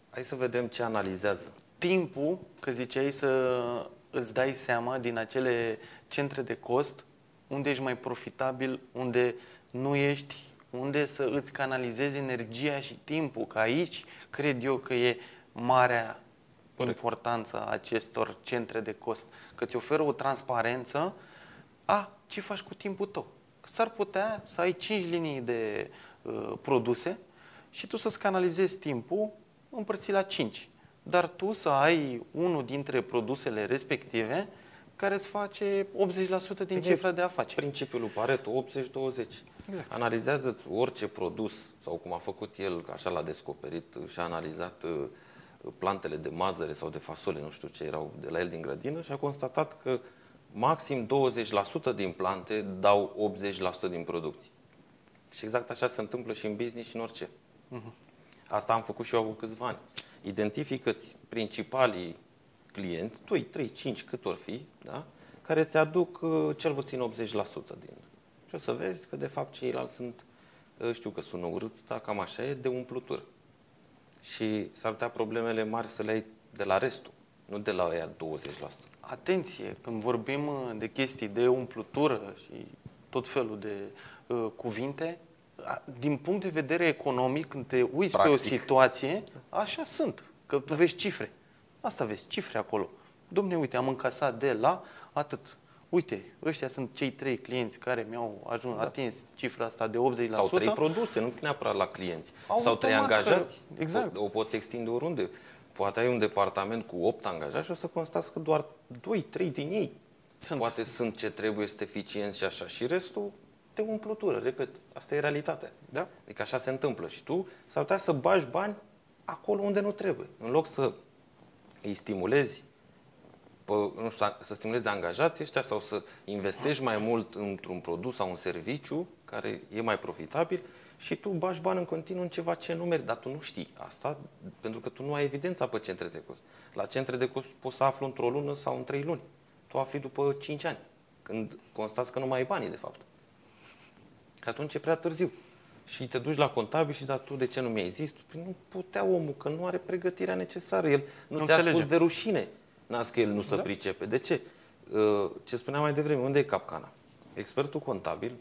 hai să vedem ce analizează. Timpul, că ziceai să îți dai seama din acele centre de cost unde ești mai profitabil, unde nu ești, unde să îți canalizezi energia și timpul, că aici cred eu că e marea importanță a acestor centre de cost, că ți oferă o transparență A, ce faci cu timpul tău? Că s-ar putea să ai 5 linii de uh, produse și tu să-ți canalizezi timpul împărțit la 5. Dar tu să ai unul dintre produsele respective care îți face 80% din cifra de afaceri. Principiul lui Pareto, 80-20. Exact. Analizează orice produs, sau cum a făcut el, că așa l-a descoperit, și a analizat uh, plantele de mazăre sau de fasole, nu știu ce erau de la el din grădină și a constatat că maxim 20% din plante dau 80% din producție. Și exact așa se întâmplă și în business și în orice. Uh-huh. Asta am făcut și eu cu câțiva ani. Identifică-ți principalii clienți, 2, 3, 5, cât or fi, da? care îți aduc uh, cel puțin 80% din. Și o să vezi că de fapt ceilalți sunt, uh, știu că sună urât, dar cam așa e, de umplutură. Și s-ar putea problemele mari să le ai de la restul, nu de la ea 20%. Atenție, când vorbim uh, de chestii de umplutură și tot felul de uh, cuvinte, din punct de vedere economic, când te uiți Practic. pe o situație, așa sunt, că tu vezi cifre. Asta vezi, cifre acolo. Domne, uite, am încasat de la atât. Uite, ăștia sunt cei trei clienți care mi-au ajuns, da. atins cifra asta de 80%. Sau trei produse, nu neapărat la clienți. Automat Sau trei angajați. Că, exact. O, o poți extinde oriunde. Poate ai un departament cu 8 angajați și o să constați că doar 2-3 din ei sunt. poate sunt ce trebuie, sunt eficienți și așa. Și restul de umplutură, repet, asta e realitatea. Da. Adică așa se întâmplă. Și tu s-ar putea să bagi bani acolo unde nu trebuie. În loc să îi stimulezi, pe, nu știu, să stimulezi angajații ăștia sau să investești mai mult într-un produs sau un serviciu care e mai profitabil și tu bagi bani în continuu în ceva ce nu mergi, dar tu nu știi asta pentru că tu nu ai evidența pe centre de cost. La centre de cost poți să afli într-o lună sau în trei luni. Tu afli după 5 ani, când constați că nu mai ai banii, de fapt. Și atunci e prea târziu. Și te duci la contabil și da, tu de ce nu mi-ai zis? Păi nu putea omul, că nu are pregătirea necesară. El nu, nu ți-a înțelege. spus de rușine. N-a că el nu se da? pricepe. De ce? Uh, ce spuneam mai devreme, unde e capcana? Expertul contabil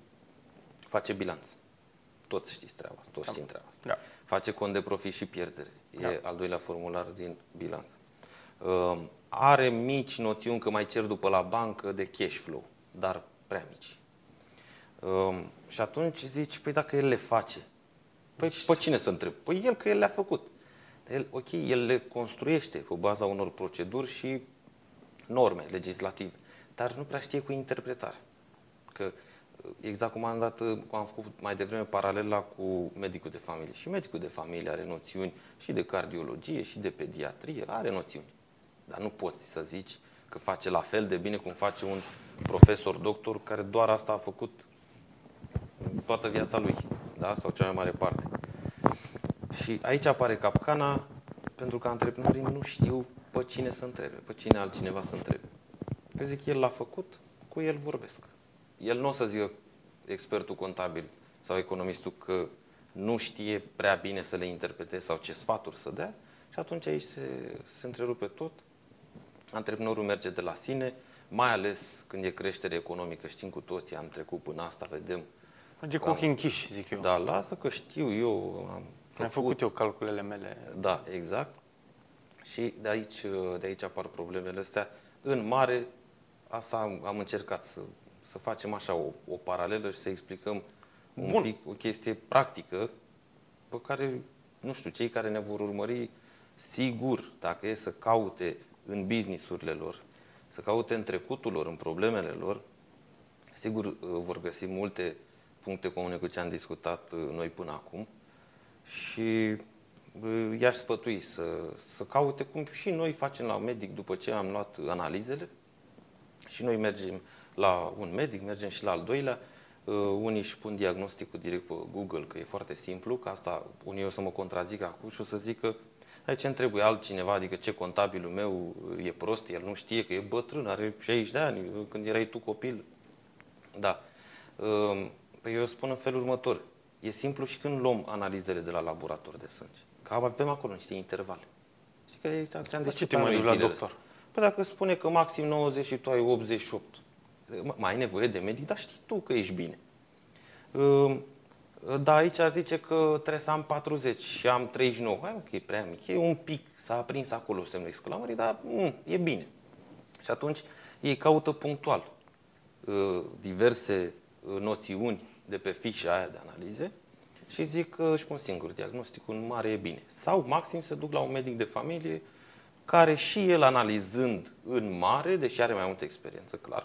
face bilanț. Toți știți treaba, toți da. știm treaba. Da. Face cont de profit și pierdere. E da. al doilea formular din bilanț. Uh, are mici noțiuni că mai cer după la bancă de cash flow, dar prea mici. Uh, și atunci zici, păi dacă el le face, păi deci... pe cine să întreb? Păi el că el le-a făcut. El, ok, el le construiește pe baza unor proceduri și norme legislative, dar nu prea știe cu interpretare. Că exact cum am, dat, cum am făcut mai devreme paralela cu medicul de familie. Și medicul de familie are noțiuni și de cardiologie și de pediatrie, are noțiuni. Dar nu poți să zici că face la fel de bine cum face un profesor doctor care doar asta a făcut toată viața lui, da? sau cea mai mare parte. Și aici apare capcana pentru că antreprenorii nu știu pe cine să întrebe, pe cine altcineva să întrebe. Că zic, el l-a făcut, cu el vorbesc. El nu o să zică expertul contabil sau economistul că nu știe prea bine să le interpreteze sau ce sfaturi să dea și atunci aici se, se întrerupe tot. Antreprenorul merge de la sine, mai ales când e creștere economică, știm cu toții, am trecut până asta, vedem. Merge cu ochii închiși, zic eu. Da, lasă că știu eu. Am făcut, am făcut eu calculele mele. Da, exact. Și de aici, de aici apar problemele astea. În mare, asta am, am încercat să să facem așa o, o paralelă și să explicăm un Bun. pic o chestie practică pe care, nu știu, cei care ne vor urmări, sigur, dacă e să caute în businessurile lor, să caute în trecutul lor, în problemele lor, sigur uh, vor găsi multe puncte comune cu ce am discutat uh, noi până acum și uh, i-aș sfătui să, să caute cum și noi facem la medic după ce am luat analizele și noi mergem la un medic, mergem și la al doilea. Uh, unii își pun diagnosticul direct pe Google, că e foarte simplu, că asta unii o să mă contrazic acum și o să zic că aici îmi trebuie altcineva, adică ce contabilul meu e prost, el nu știe că e bătrân, are 60 de ani, când erai tu copil. Da. Uh, păi eu spun în felul următor. E simplu și când luăm analizele de la laborator de sânge. Că avem acolo niște intervale. Și că ți-am ce te mai la doctor? Păi dacă spune că maxim 90 și tu ai 88, mai ai nevoie de medic, dar știi tu că ești bine. Da, aici zice că trebuie să am 40 și am 39. Hai, ok, prea mic. E un pic, s-a aprins acolo semnul exclamării, dar mm, e bine. Și atunci ei caută punctual. uh, diverse uh, noțiuni de pe fișa aia de analize și zic că își pun singur diagnosticul, în mare e bine. Sau maxim se duc la un medic de familie care și el analizând în mare, deși are mai multă experiență, clar,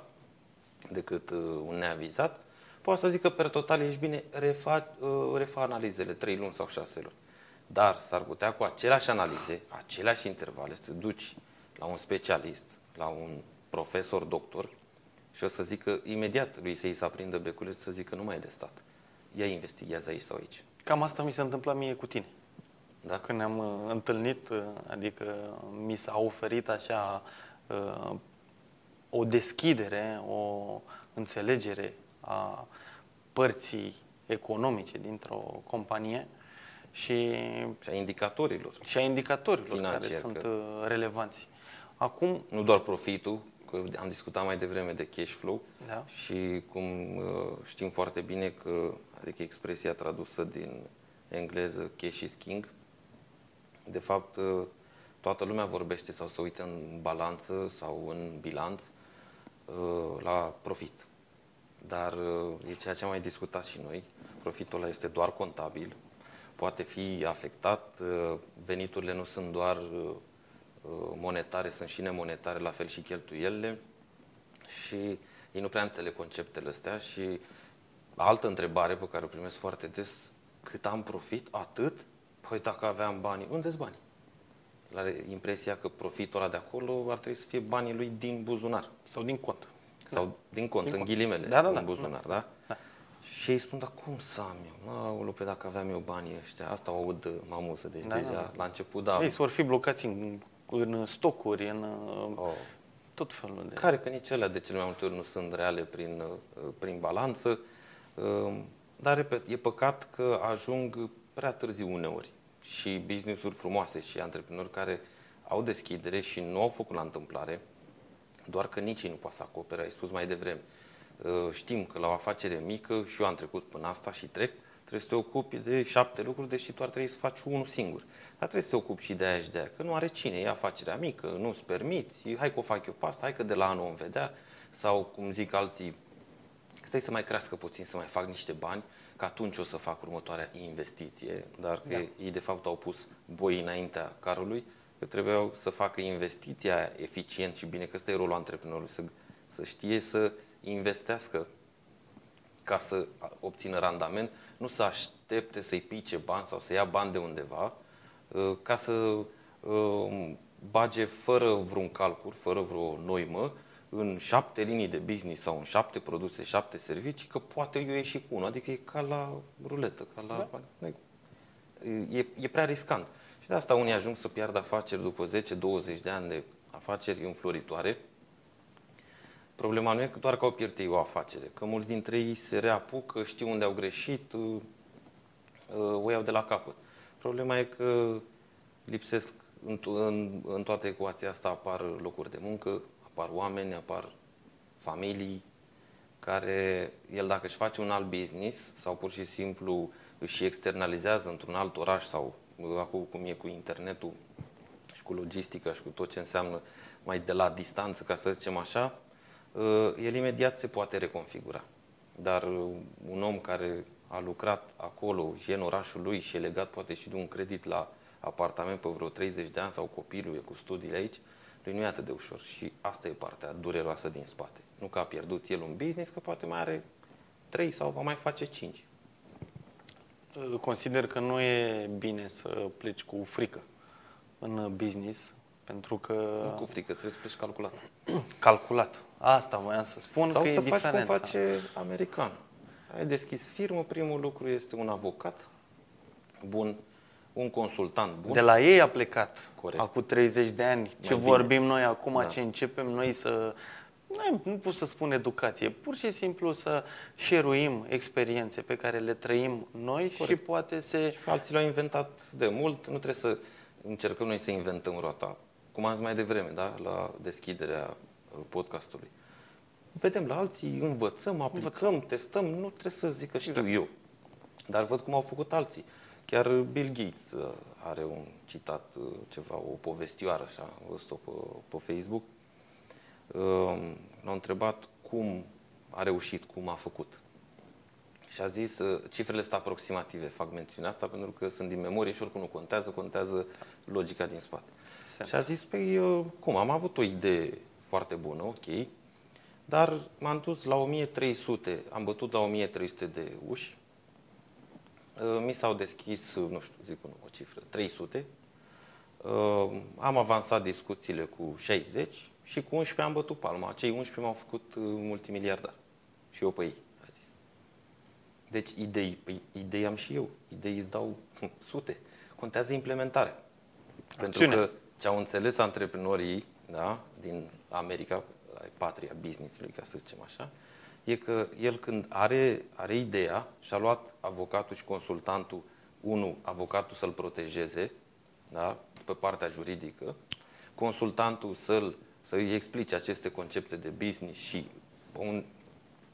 decât uh, un neavizat, poate să zică per total ești bine, refa, uh, refa analizele 3 luni sau 6 luni. Dar s-ar putea cu aceleași analize, aceleași intervale, să te duci la un specialist, la un profesor, doctor, și o să zică imediat lui să-i se aprindă beculețul, să zică nu mai e de stat. Ia investigează aici sau aici. Cam asta mi se întâmplă mie cu tine. Da? Când ne-am uh, întâlnit, uh, adică mi s-a oferit așa uh, o deschidere, o înțelegere a părții economice dintr-o companie și, Și a indicatorilor. și a indicatorilor care Financiar, sunt că- uh, relevanți. Acum, Nu doar profitul, că am discutat mai devreme de cash flow Da. și cum uh, știm foarte bine că, adică expresia tradusă din engleză cash is king, de fapt uh, toată lumea vorbește sau se uită în balanță sau în bilanț uh, la profit. Dar uh, e ceea ce am mai discutat și noi, profitul ăla este doar contabil, poate fi afectat, uh, veniturile nu sunt doar uh, uh, monetare, sunt și nemonetare, la fel și cheltuielile și ei nu prea înțeleg conceptele astea și altă întrebare pe care o primesc foarte des, cât am profit? Atât? Păi dacă aveam bani, unde-s banii? El Are impresia că profitul ăla de acolo ar trebui să fie banii lui din buzunar. sau din cont. Sau din cont, Din în cont. ghilimele, Da, da, da. în buzunar, da? Da. Și ei spun, dar cum să am eu? Aoleu, pe dacă aveam eu banii ăștia, asta o aud mă amuză, deci Da, deja da, da. la început, da. Ei vor fi blocați în, în stocuri, în uh, Oh. tot felul de... Care că nici alea de cele mai multe ori nu sunt reale prin, uh, prin balanță, Um, dar repet, e păcat că ajung prea târziu uneori și business-uri frumoase și antreprenori care au deschidere și nu au făcut la întâmplare, doar că nici ei nu poate să acopere, ai spus mai devreme. Uh, Știm că la o afacere mică, și eu am trecut până asta și trec, trebuie să te ocupi de șapte lucruri, deși tu ar trebui să faci unul singur. Dar trebuie să te ocupi și de aia și de aia, că nu are cine, e afacerea mică, nu-ți permiți, hai că o fac eu pe asta, hai că de la anul vom vedea, sau cum zic alții, stai să mai crească puțin, să mai fac niște bani, că atunci o să fac următoarea investiție, dar că Da. ei de fapt au pus boi înaintea carului, că trebuiau să facă investiția aia eficient și bine, că ăsta e rolul antreprenorului, să, să știe să investească ca să obțină randament, nu să aștepte să-i pice bani sau să ia bani de undeva, uh, ca să uh, bage fără vreun calcul, fără vreo noimă, în șapte linii de business sau în șapte produse, șapte servicii, că poate eu ieși cu unul. Adică e ca la ruletă, ca la... Da. E, e prea riscant. Și de asta unii ajung să piardă afaceri după 10-20 de ani de afaceri înfloritoare, Problema nu e că doar că au pierdut ei o afacere, că mulți dintre ei se reapucă, știu unde au greșit, uh, uh, o iau de la capăt. Problema e că lipsesc în, to- în, în toată ecuația asta apar locuri de muncă, apar oameni, apar familii care el dacă își face un alt business sau pur și simplu își externalizează într-un alt oraș sau uh, acum cum e cu internetul și cu logistica și cu tot ce înseamnă mai de la distanță, ca să zicem așa, uh, el imediat se poate reconfigura. Dar uh, un om care a lucrat acolo și e în orașul lui și e legat poate și de un credit la apartament pe vreo 30 de ani sau copilul e cu studiile aici, lui nu e atât de ușor și asta e partea dureroasă din spate. Nu că a pierdut el un business, că poate mai are 3 sau va mai face 5. Uh, Consider că nu e bine să pleci cu frică în business, pentru că Nu cu frică, trebuie să pleci calculat. [clears throat] calculat. Asta voiam să spun Sau că să e faci diferența. cum face american. Ai deschis firmă, primul lucru este un avocat bun, un consultant bun. De la ei a plecat Corect. acum 30 de ani. Ce bine. vorbim noi acum, Da. ce începem noi să... Nu, nu pot să spun educație, pur și simplu să șeruim experiențe pe care le trăim noi și Corect. poate se... Și alții l-au inventat de mult, nu trebuie să încercăm noi să inventăm roata. Cum am zis mai devreme, da? la deschiderea uh, podcastului. Vedem la alții, învățăm, aplicăm, testăm, nu trebuie să zic că știu Exact. eu. Dar văd cum au făcut alții. Chiar Bill Gates uh, are un citat, uh, ceva, o povestioară așa, am văzut-o pe, pe Facebook. Uh, L-au întrebat cum a reușit, cum a făcut. Și a zis, uh, cifrele sunt aproximative, fac mențiunea asta pentru că sunt din memorie și oricum nu contează, contează logica din spate. Sens. Și a zis, păi uh, cum, am avut o idee foarte bună, ok, dar m-am dus la 1300, am bătut la 1300 de uși, Uh, mi s-au deschis, uh, nu știu, zic nu, o cifră, 300, Uh, am avansat discuțiile cu 60 și cu 11 am bătut palma. Cei 11 m-au făcut uh, multimiliardar. Și eu pe ei, a zis. Deci idei, păi, idei am și eu. Idei îți dau sute. Contează implementarea. Pentru Acțiune. că ce au înțeles antreprenorii da, din America, ai patria business-ului, ca să zicem așa, e că el când are, are ideea și a luat avocatul și consultantul, unul, avocatul să-l protejeze, da, pe partea juridică, consultantul să-l, să-i explice aceste concepte de business și un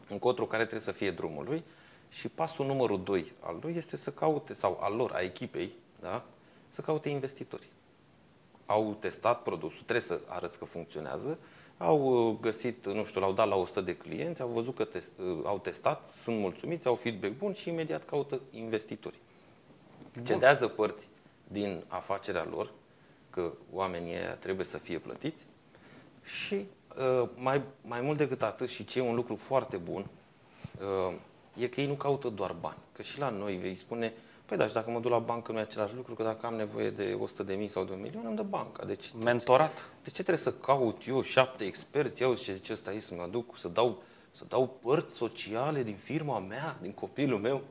încotro care trebuie să fie drumul lui și pasul numărul 2 al lui este să caute, sau al lor, a echipei, da, să caute investitori. Au testat produsul, trebuie să arăți că funcționează, au uh, găsit, nu știu, l-au dat la 100 de clienți, au văzut că test, uh, au testat, sunt mulțumiți, au feedback bun și imediat caută investitori. Cedează părți din afacerea lor, că oamenii ăia trebuie să fie plătiți și uh, mai, mai mult decât atât și ce e un lucru foarte bun, uh, e că ei nu caută doar bani. Că și la noi vei spune, păi da, și dacă mă duc la bancă nu e același lucru, că dacă am nevoie de 100 de mii sau de un milion, îmi dă banca. Deci, Mentorat. de ce trebuie să caut eu șapte experți? Iau ce zice ăsta aici, să mă duc, să dau, să dau părți sociale din firma mea, din copilul meu?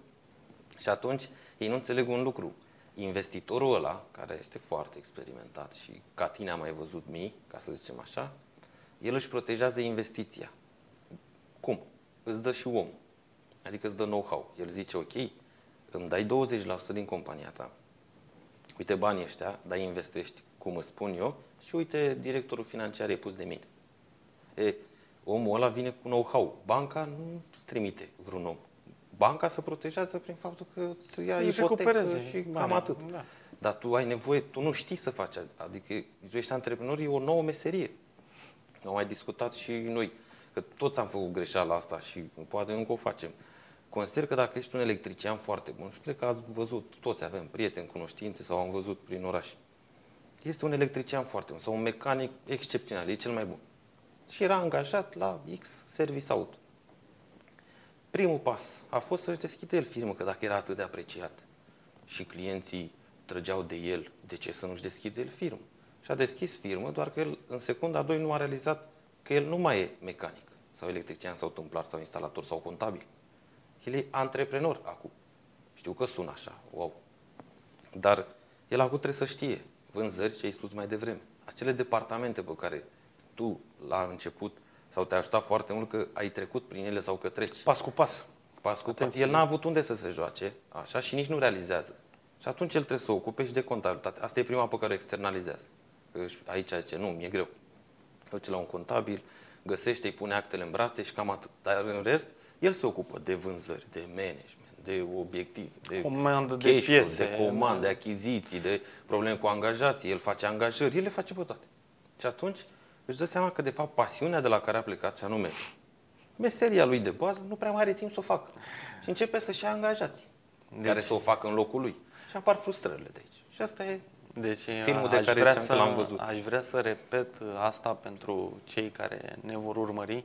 Și atunci ei nu înțeleg un lucru. Investitorul ăla, care este foarte experimentat și ca tine a mai văzut mii, ca să zicem așa, el își protejează investiția. Cum? Îți dă și om. Adică îți dă know-how. El zice, ok, îmi dai 20% din compania ta, uite banii ăștia, dar investești, cum îți spun eu, și uite, directorul financiar e pus de mine. E, omul ăla vine cu know-how. Banca nu trimite vreun om. Banca se protejează prin faptul că să ia Să-și ipotecă recupereze și cam banii. atât. Da. Dar tu ai nevoie, tu nu știi să faci, adică tu ești antreprenor, e o nouă meserie. Am mai discutat și noi, că toți am făcut greșeala asta și poate încă o facem. Consider că dacă ești un electrician foarte bun, și cred că ați văzut, toți avem prieteni, cunoștințe sau am văzut prin oraș, este un electrician foarte bun sau un mecanic excepțional, e cel mai bun. Și era angajat la X Service Auto. Primul pas a fost să-și deschide el firmă, că dacă era atât de apreciat și clienții trăgeau de el, de ce să nu-și deschide el firmă? Și a deschis firmă, doar că el în secunda a doi nu a realizat că el nu mai e mecanic sau electrician sau tâmplar sau instalator sau contabil. El e antreprenor acum. Știu că sună așa, wow. Dar el acum trebuie să știe vânzări, ce ai spus mai devreme. Acele departamente pe care tu la început sau te-a ajutat foarte mult că ai trecut prin ele sau că treci Pas cu pas. pas cu pas. Atenție. El n-a avut unde să se joace, așa, și nici nu realizează. Și atunci el trebuie să o ocupe și de contabilitate. Asta e prima pe care o externalizează. Că și aici zice, nu, mi-e greu. Duce la un contabil, găsește, îi pune actele în brațe și cam atât. Dar în rest, el se ocupă de vânzări, de management, de obiective, de Comandă de cash flow, piese. de comandă, de achiziții, de probleme cu angajații. El face angajări, el le face pe toate. Și atunci își dă seama că, de fapt, pasiunea de la care a plecat, și anume meseria lui de bază, nu prea mai are timp să o facă. Și începe să-și ia angajați Deci- care să o facă în locul lui. Și apar frustrările de aici. Și asta e Deci Filmul de aș care vrea ziceam să, că l-am văzut. Aș vrea să repet asta pentru cei care ne vor urmări.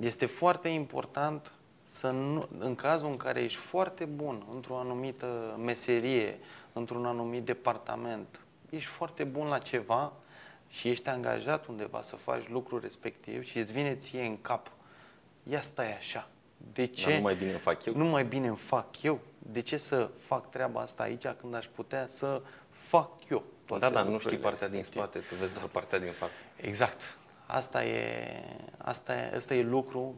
Este foarte important să nu, în cazul în care ești foarte bun într-o anumită meserie, într-un anumit departament, ești foarte bun la ceva și ești angajat undeva să faci lucrul respectiv și îți vine ție în cap, ia stai așa, de ce? Dar nu mai bine îmi fac eu. Nu mai bine îmi fac eu. De ce să fac treaba asta aici când aș putea să fac eu? toate da, dar nu știi lucrurile partea din respective? spate, tu vezi doar partea din față. Exact. Asta e, asta e, asta e lucru.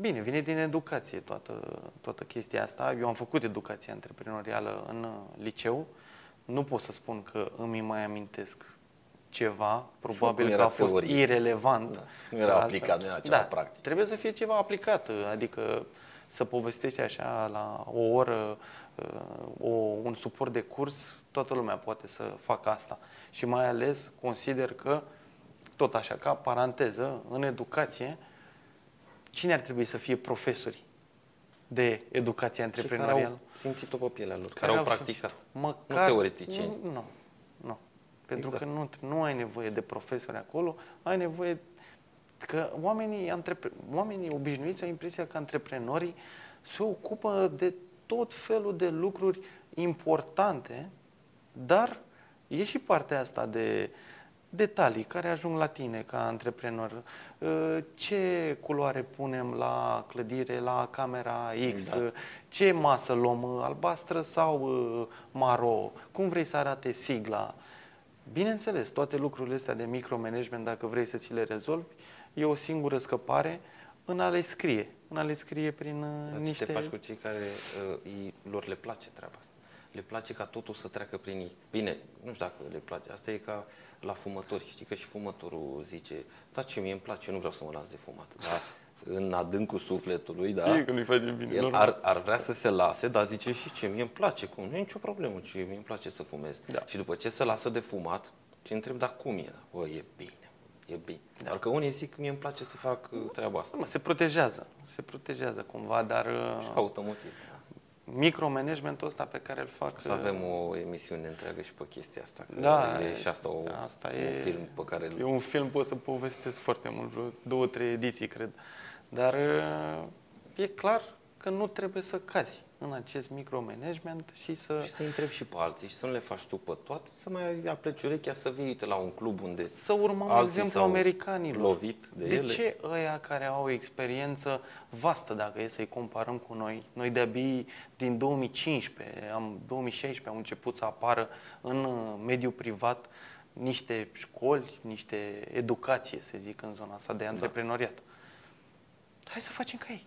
Bine, vine din educație toată, toată chestia asta. Eu am făcut educație antreprenorială în uh, liceu. Nu pot să spun că îmi mai amintesc ceva, probabil oricum că a era fost teorie. irelevant. Da. Nu era Altfel. aplicat, nu era ceva da, practic. Trebuie să fie ceva aplicat, adică să povestești așa la o oră uh, o, un suport de curs, toată lumea poate să facă asta. Și mai ales consider că, tot așa, ca paranteză, în educație, cine ar trebui să fie profesori de educație Cei care antreprenorială? au simțit-o pe pielea lor, care, au practicat. simțit. Măcar, Nu teoreticieni. Nu, nu. nu. Pentru Exact. că nu, nu ai nevoie de profesori acolo, ai nevoie că oamenii, antrepre, oamenii obișnuiți au impresia că antreprenorii se ocupă de tot felul de lucruri importante, dar e și partea asta de detalii care ajung la tine ca antreprenor. Uh, Ce culoare punem la clădire, la camera X, Da. ce masă luăm, uh, albastră sau uh, maro, cum vrei să arate sigla. Bineînțeles, toate lucrurile astea de micromanagement, dacă vrei să ți le rezolvi, e o singură scăpare în a le scrie. În a le scrie prin uh, Dar ce niște... te faci cu cei care uh, ei, lor le place treaba asta? Le place ca totul să treacă prin ei. Bine, nu știu dacă le place. Asta e ca la fumători. Știi că și fumătorul zice, da, ce mie îmi place, eu nu vreau să mă las de fumat. Dar în adâncul sufletului, da, E că nu-i face bine. el normal. ar, ar vrea să se lase, dar zice și ce, mie îmi place, cum, nu e nicio problemă, ce mie îmi place să fumez. Da. Și după ce se lasă de fumat, ce întreb, dar cum e? Bă, e bine, e bine. Da. Doar că unii zic, mie îmi place să fac uh, treaba asta. Mă, se protejează, se protejează cumva, dar Și uh, caută motiv. Da. micromanagementul ăsta pe care îl fac... Să avem o emisiune întreagă și pe chestia asta. Că Da, e și asta, o, asta un e- film pe care îl... E un film, pot să povestesc foarte mult, vreo două, trei ediții, cred. Dar uh, e clar că nu trebuie să cazi în acest micromanagement și să... Și să întrebi și pe alții și să nu le faci tu pe toate, să mai apleci urechea să vii uite, la un club unde Să urmăm alții exemplu s-au americanilor. lovit de, De ele. ce ăia care au o experiență vastă, dacă e să-i comparăm cu noi? Noi de-abia din 2015, am, 2016 am început să apară în uh, mediul privat niște școli, niște educație, să zic, în zona asta Da. de antreprenoriat. Hai să facem ca ei.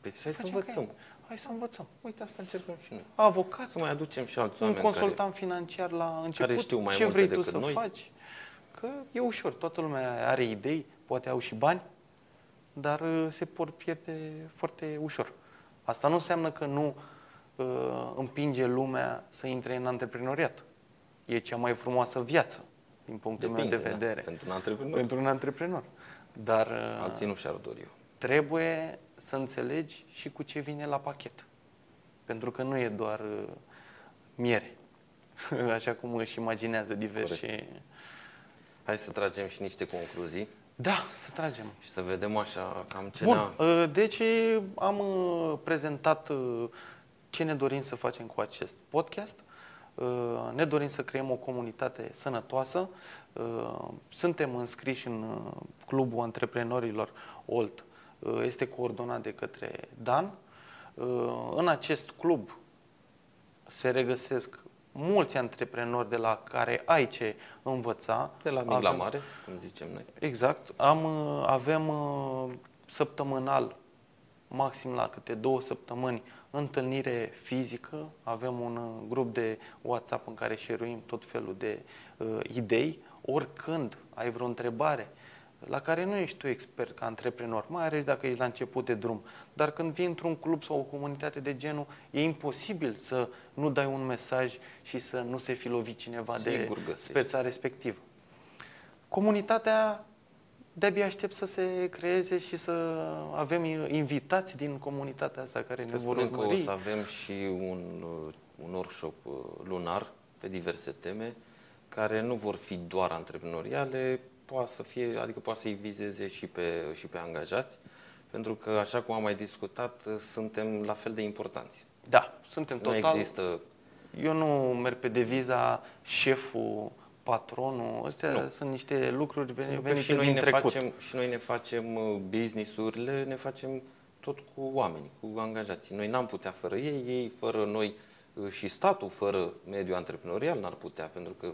Păi hai să facem ca învățăm. Ei. Hai să învățăm. Uite, asta încercăm și noi. Avocat, Să mai aducem și alți un oameni consultant financiar la început, știu mai ce multe vrei tu decât să noi. faci? Că e ușor, toată lumea are idei, poate au și bani, dar uh, se pot pierde foarte ușor. Asta nu înseamnă că nu uh, împinge lumea să intre în antreprenoriat. E cea mai frumoasă viață, din care punctul depinde, meu de vedere, Da? Pentru un antreprenor. pentru un antreprenor. Dar uh, Alții nu și-ar dori eu. trebuie să înțelegi și cu ce vine la pachet. Pentru că nu e doar uh, miere, [laughs] așa cum își imaginează diversi. Hai să tragem și niște concluzii Da, să tragem. și să vedem așa cam ce Bun, ne-a... uh, deci am uh, prezentat uh, ce ne dorim să facem cu acest podcast. Uh, Ne dorim să creăm o comunitate sănătoasă. Uh, Suntem înscriși în uh, Clubul Antreprenorilor OLT. Uh, Este coordonat de către Dan. Uh, În acest club se regăsesc mulți antreprenori de la care ai ce învăța. De la mic la Avem- mare, cum zicem noi. Exact. Am, uh, avem uh, săptămânal, maxim la câte două săptămâni, întâlnire fizică. Avem un uh, grup de WhatsApp în care șeruim tot felul de uh, idei. Oricând ai vreo întrebare la care nu ești tu expert ca antreprenor, mai ales dacă ești la început de drum. Dar când vii într-un club sau o comunitate de genul, e imposibil să nu dai un mesaj și să nu se fi lovit cineva de Sigur găsești. speța respectivă. Comunitatea de-abia aștept să se creeze și să avem invitați din comunitatea asta care ne Vă vor spunem că o urmări. să avem și un, uh, un workshop uh, lunar pe diverse teme care nu vor fi doar antreprenoriale, poate să fie, adică poate să-i vizeze și pe, și pe angajați, pentru că, așa cum am mai discutat, uh, suntem la fel de importanți. Da, suntem Nu total... există Eu nu merg pe deviza șeful, patronul, astea Nu. sunt niște lucruri veni- Pentru că venite și noi, din ne trecut. facem, și noi ne facem uh, business-urile, ne facem tot cu oameni, cu angajații. Noi n-am putea fără ei, ei fără noi uh, și statul fără mediul antreprenorial n-ar putea, pentru că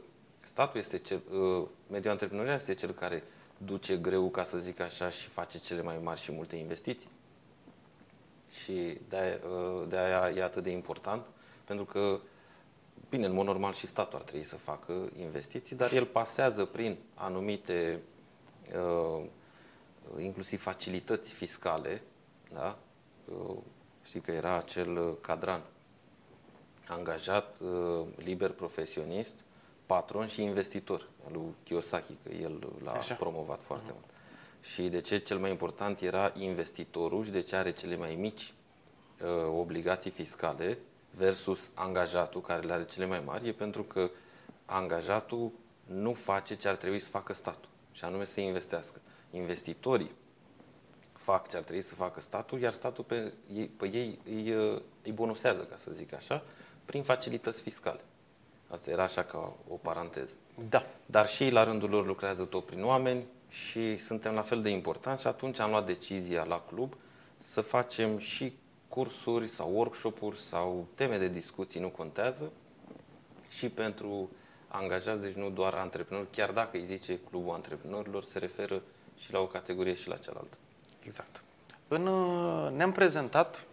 statul este cel, uh, mediul antreprenorial este cel care duce greu, ca să zic așa, și face cele mai mari și multe investiții. Și de-aia, uh, de-aia e atât de important, pentru că, bine, în mod normal și statul ar trebui să facă investiții, dar el pasează prin anumite, uh, inclusiv facilități fiscale, da? Uh, Știi că era acel uh, cadran, angajat, uh, liber profesionist, patron și investitor al lui Kiyosaki, că el l-a Așa. promovat foarte mult. Și de ce cel mai important era investitorul și de ce are cele mai mici uh, obligații fiscale versus angajatul care le are cele mai mari, e pentru că angajatul nu face ce ar trebui să facă statul, și anume să investească. Investitorii fac ce ar trebui să facă statul, iar statul pe ei, pe ei îi, uh, îi bonusează, ca să zic așa, prin facilități fiscale. Asta era așa ca o paranteză. Da. Dar și ei la rândul lor lucrează tot prin oameni și suntem la fel de importanți și atunci am luat decizia la club să facem și cursuri sau workshop-uri sau teme de discuții, nu contează, și pentru angajați, deci nu doar antreprenori, chiar dacă îi zice clubul antreprenorilor, se referă și la o categorie și la cealaltă. Exact. În, uh, ne-am prezentat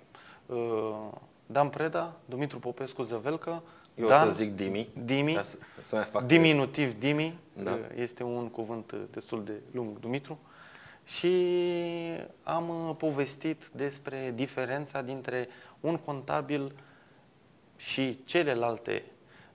uh, Dan Preda, Dumitru Popescu Zăvelcă, Eu Dan, o să zic Dimi. Dimi, ca să, să mai fac diminutiv Dimi, Da. uh, este un cuvânt uh, destul de lung, Dumitru, și am uh, povestit despre diferența dintre un contabil și celelalte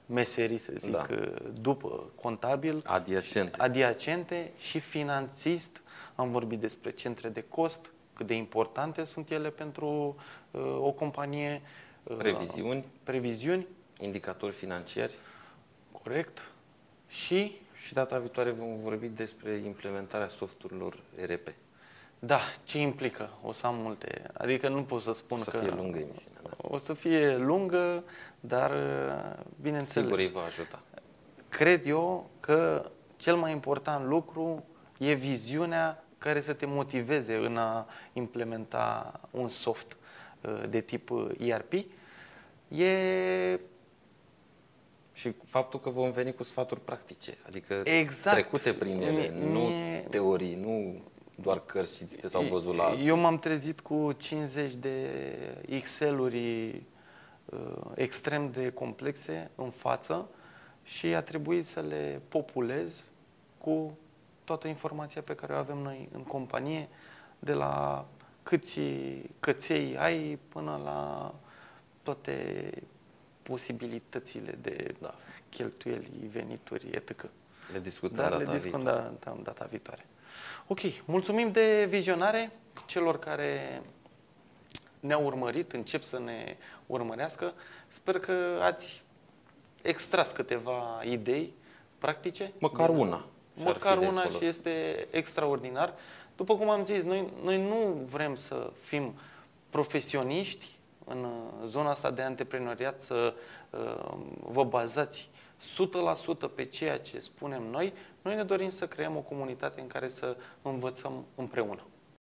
meserii, să zic, Da. uh, după contabil, adiacente. adiacente și finanțist. Am vorbit despre centre de cost, cât de importante sunt ele pentru uh, o companie. uh, Previziuni, Previziuni, indicatori financiari corect. Și, și data viitoare vom vorbi despre implementarea softurilor ERP. da, ce implică? O să am multe. Adică nu pot să spun O să că... fie lungă emisiunea. Da. O să fie lungă, dar uh, bineînțeles. Sigur îi va ajuta. Cred eu că cel mai important lucru e viziunea care să te motiveze în a implementa un soft uh, de tip uh, ERP. E Și faptul că vom veni cu sfaturi practice, adică Exact. trecute prin ele, Mie- nu mie- teorii, nu doar cărți citite sau văzut la alții. Eu m-am trezit cu 50 de Excel-uri uh, extrem de complexe în față și a trebuit să le populez cu toată informația pe care o avem noi în companie, de la câți căței ai până la toate posibilitățile de Da. cheltuieli, venituri, etc. Le discutăm Dar data le discutăm viitoare. da, da, data viitoare. Ok, mulțumim de vizionare celor care ne-au urmărit, încep să ne urmărească. Sper că ați extras câteva idei practice. Măcar din- una. Și-ar Măcar fi de una folos. și este extraordinar. După cum am zis, noi, noi nu vrem să fim profesioniști în uh, zona asta de antreprenoriat, să uh, vă bazați 100% pe ceea ce spunem noi. Noi ne dorim să creăm o comunitate în care să învățăm împreună.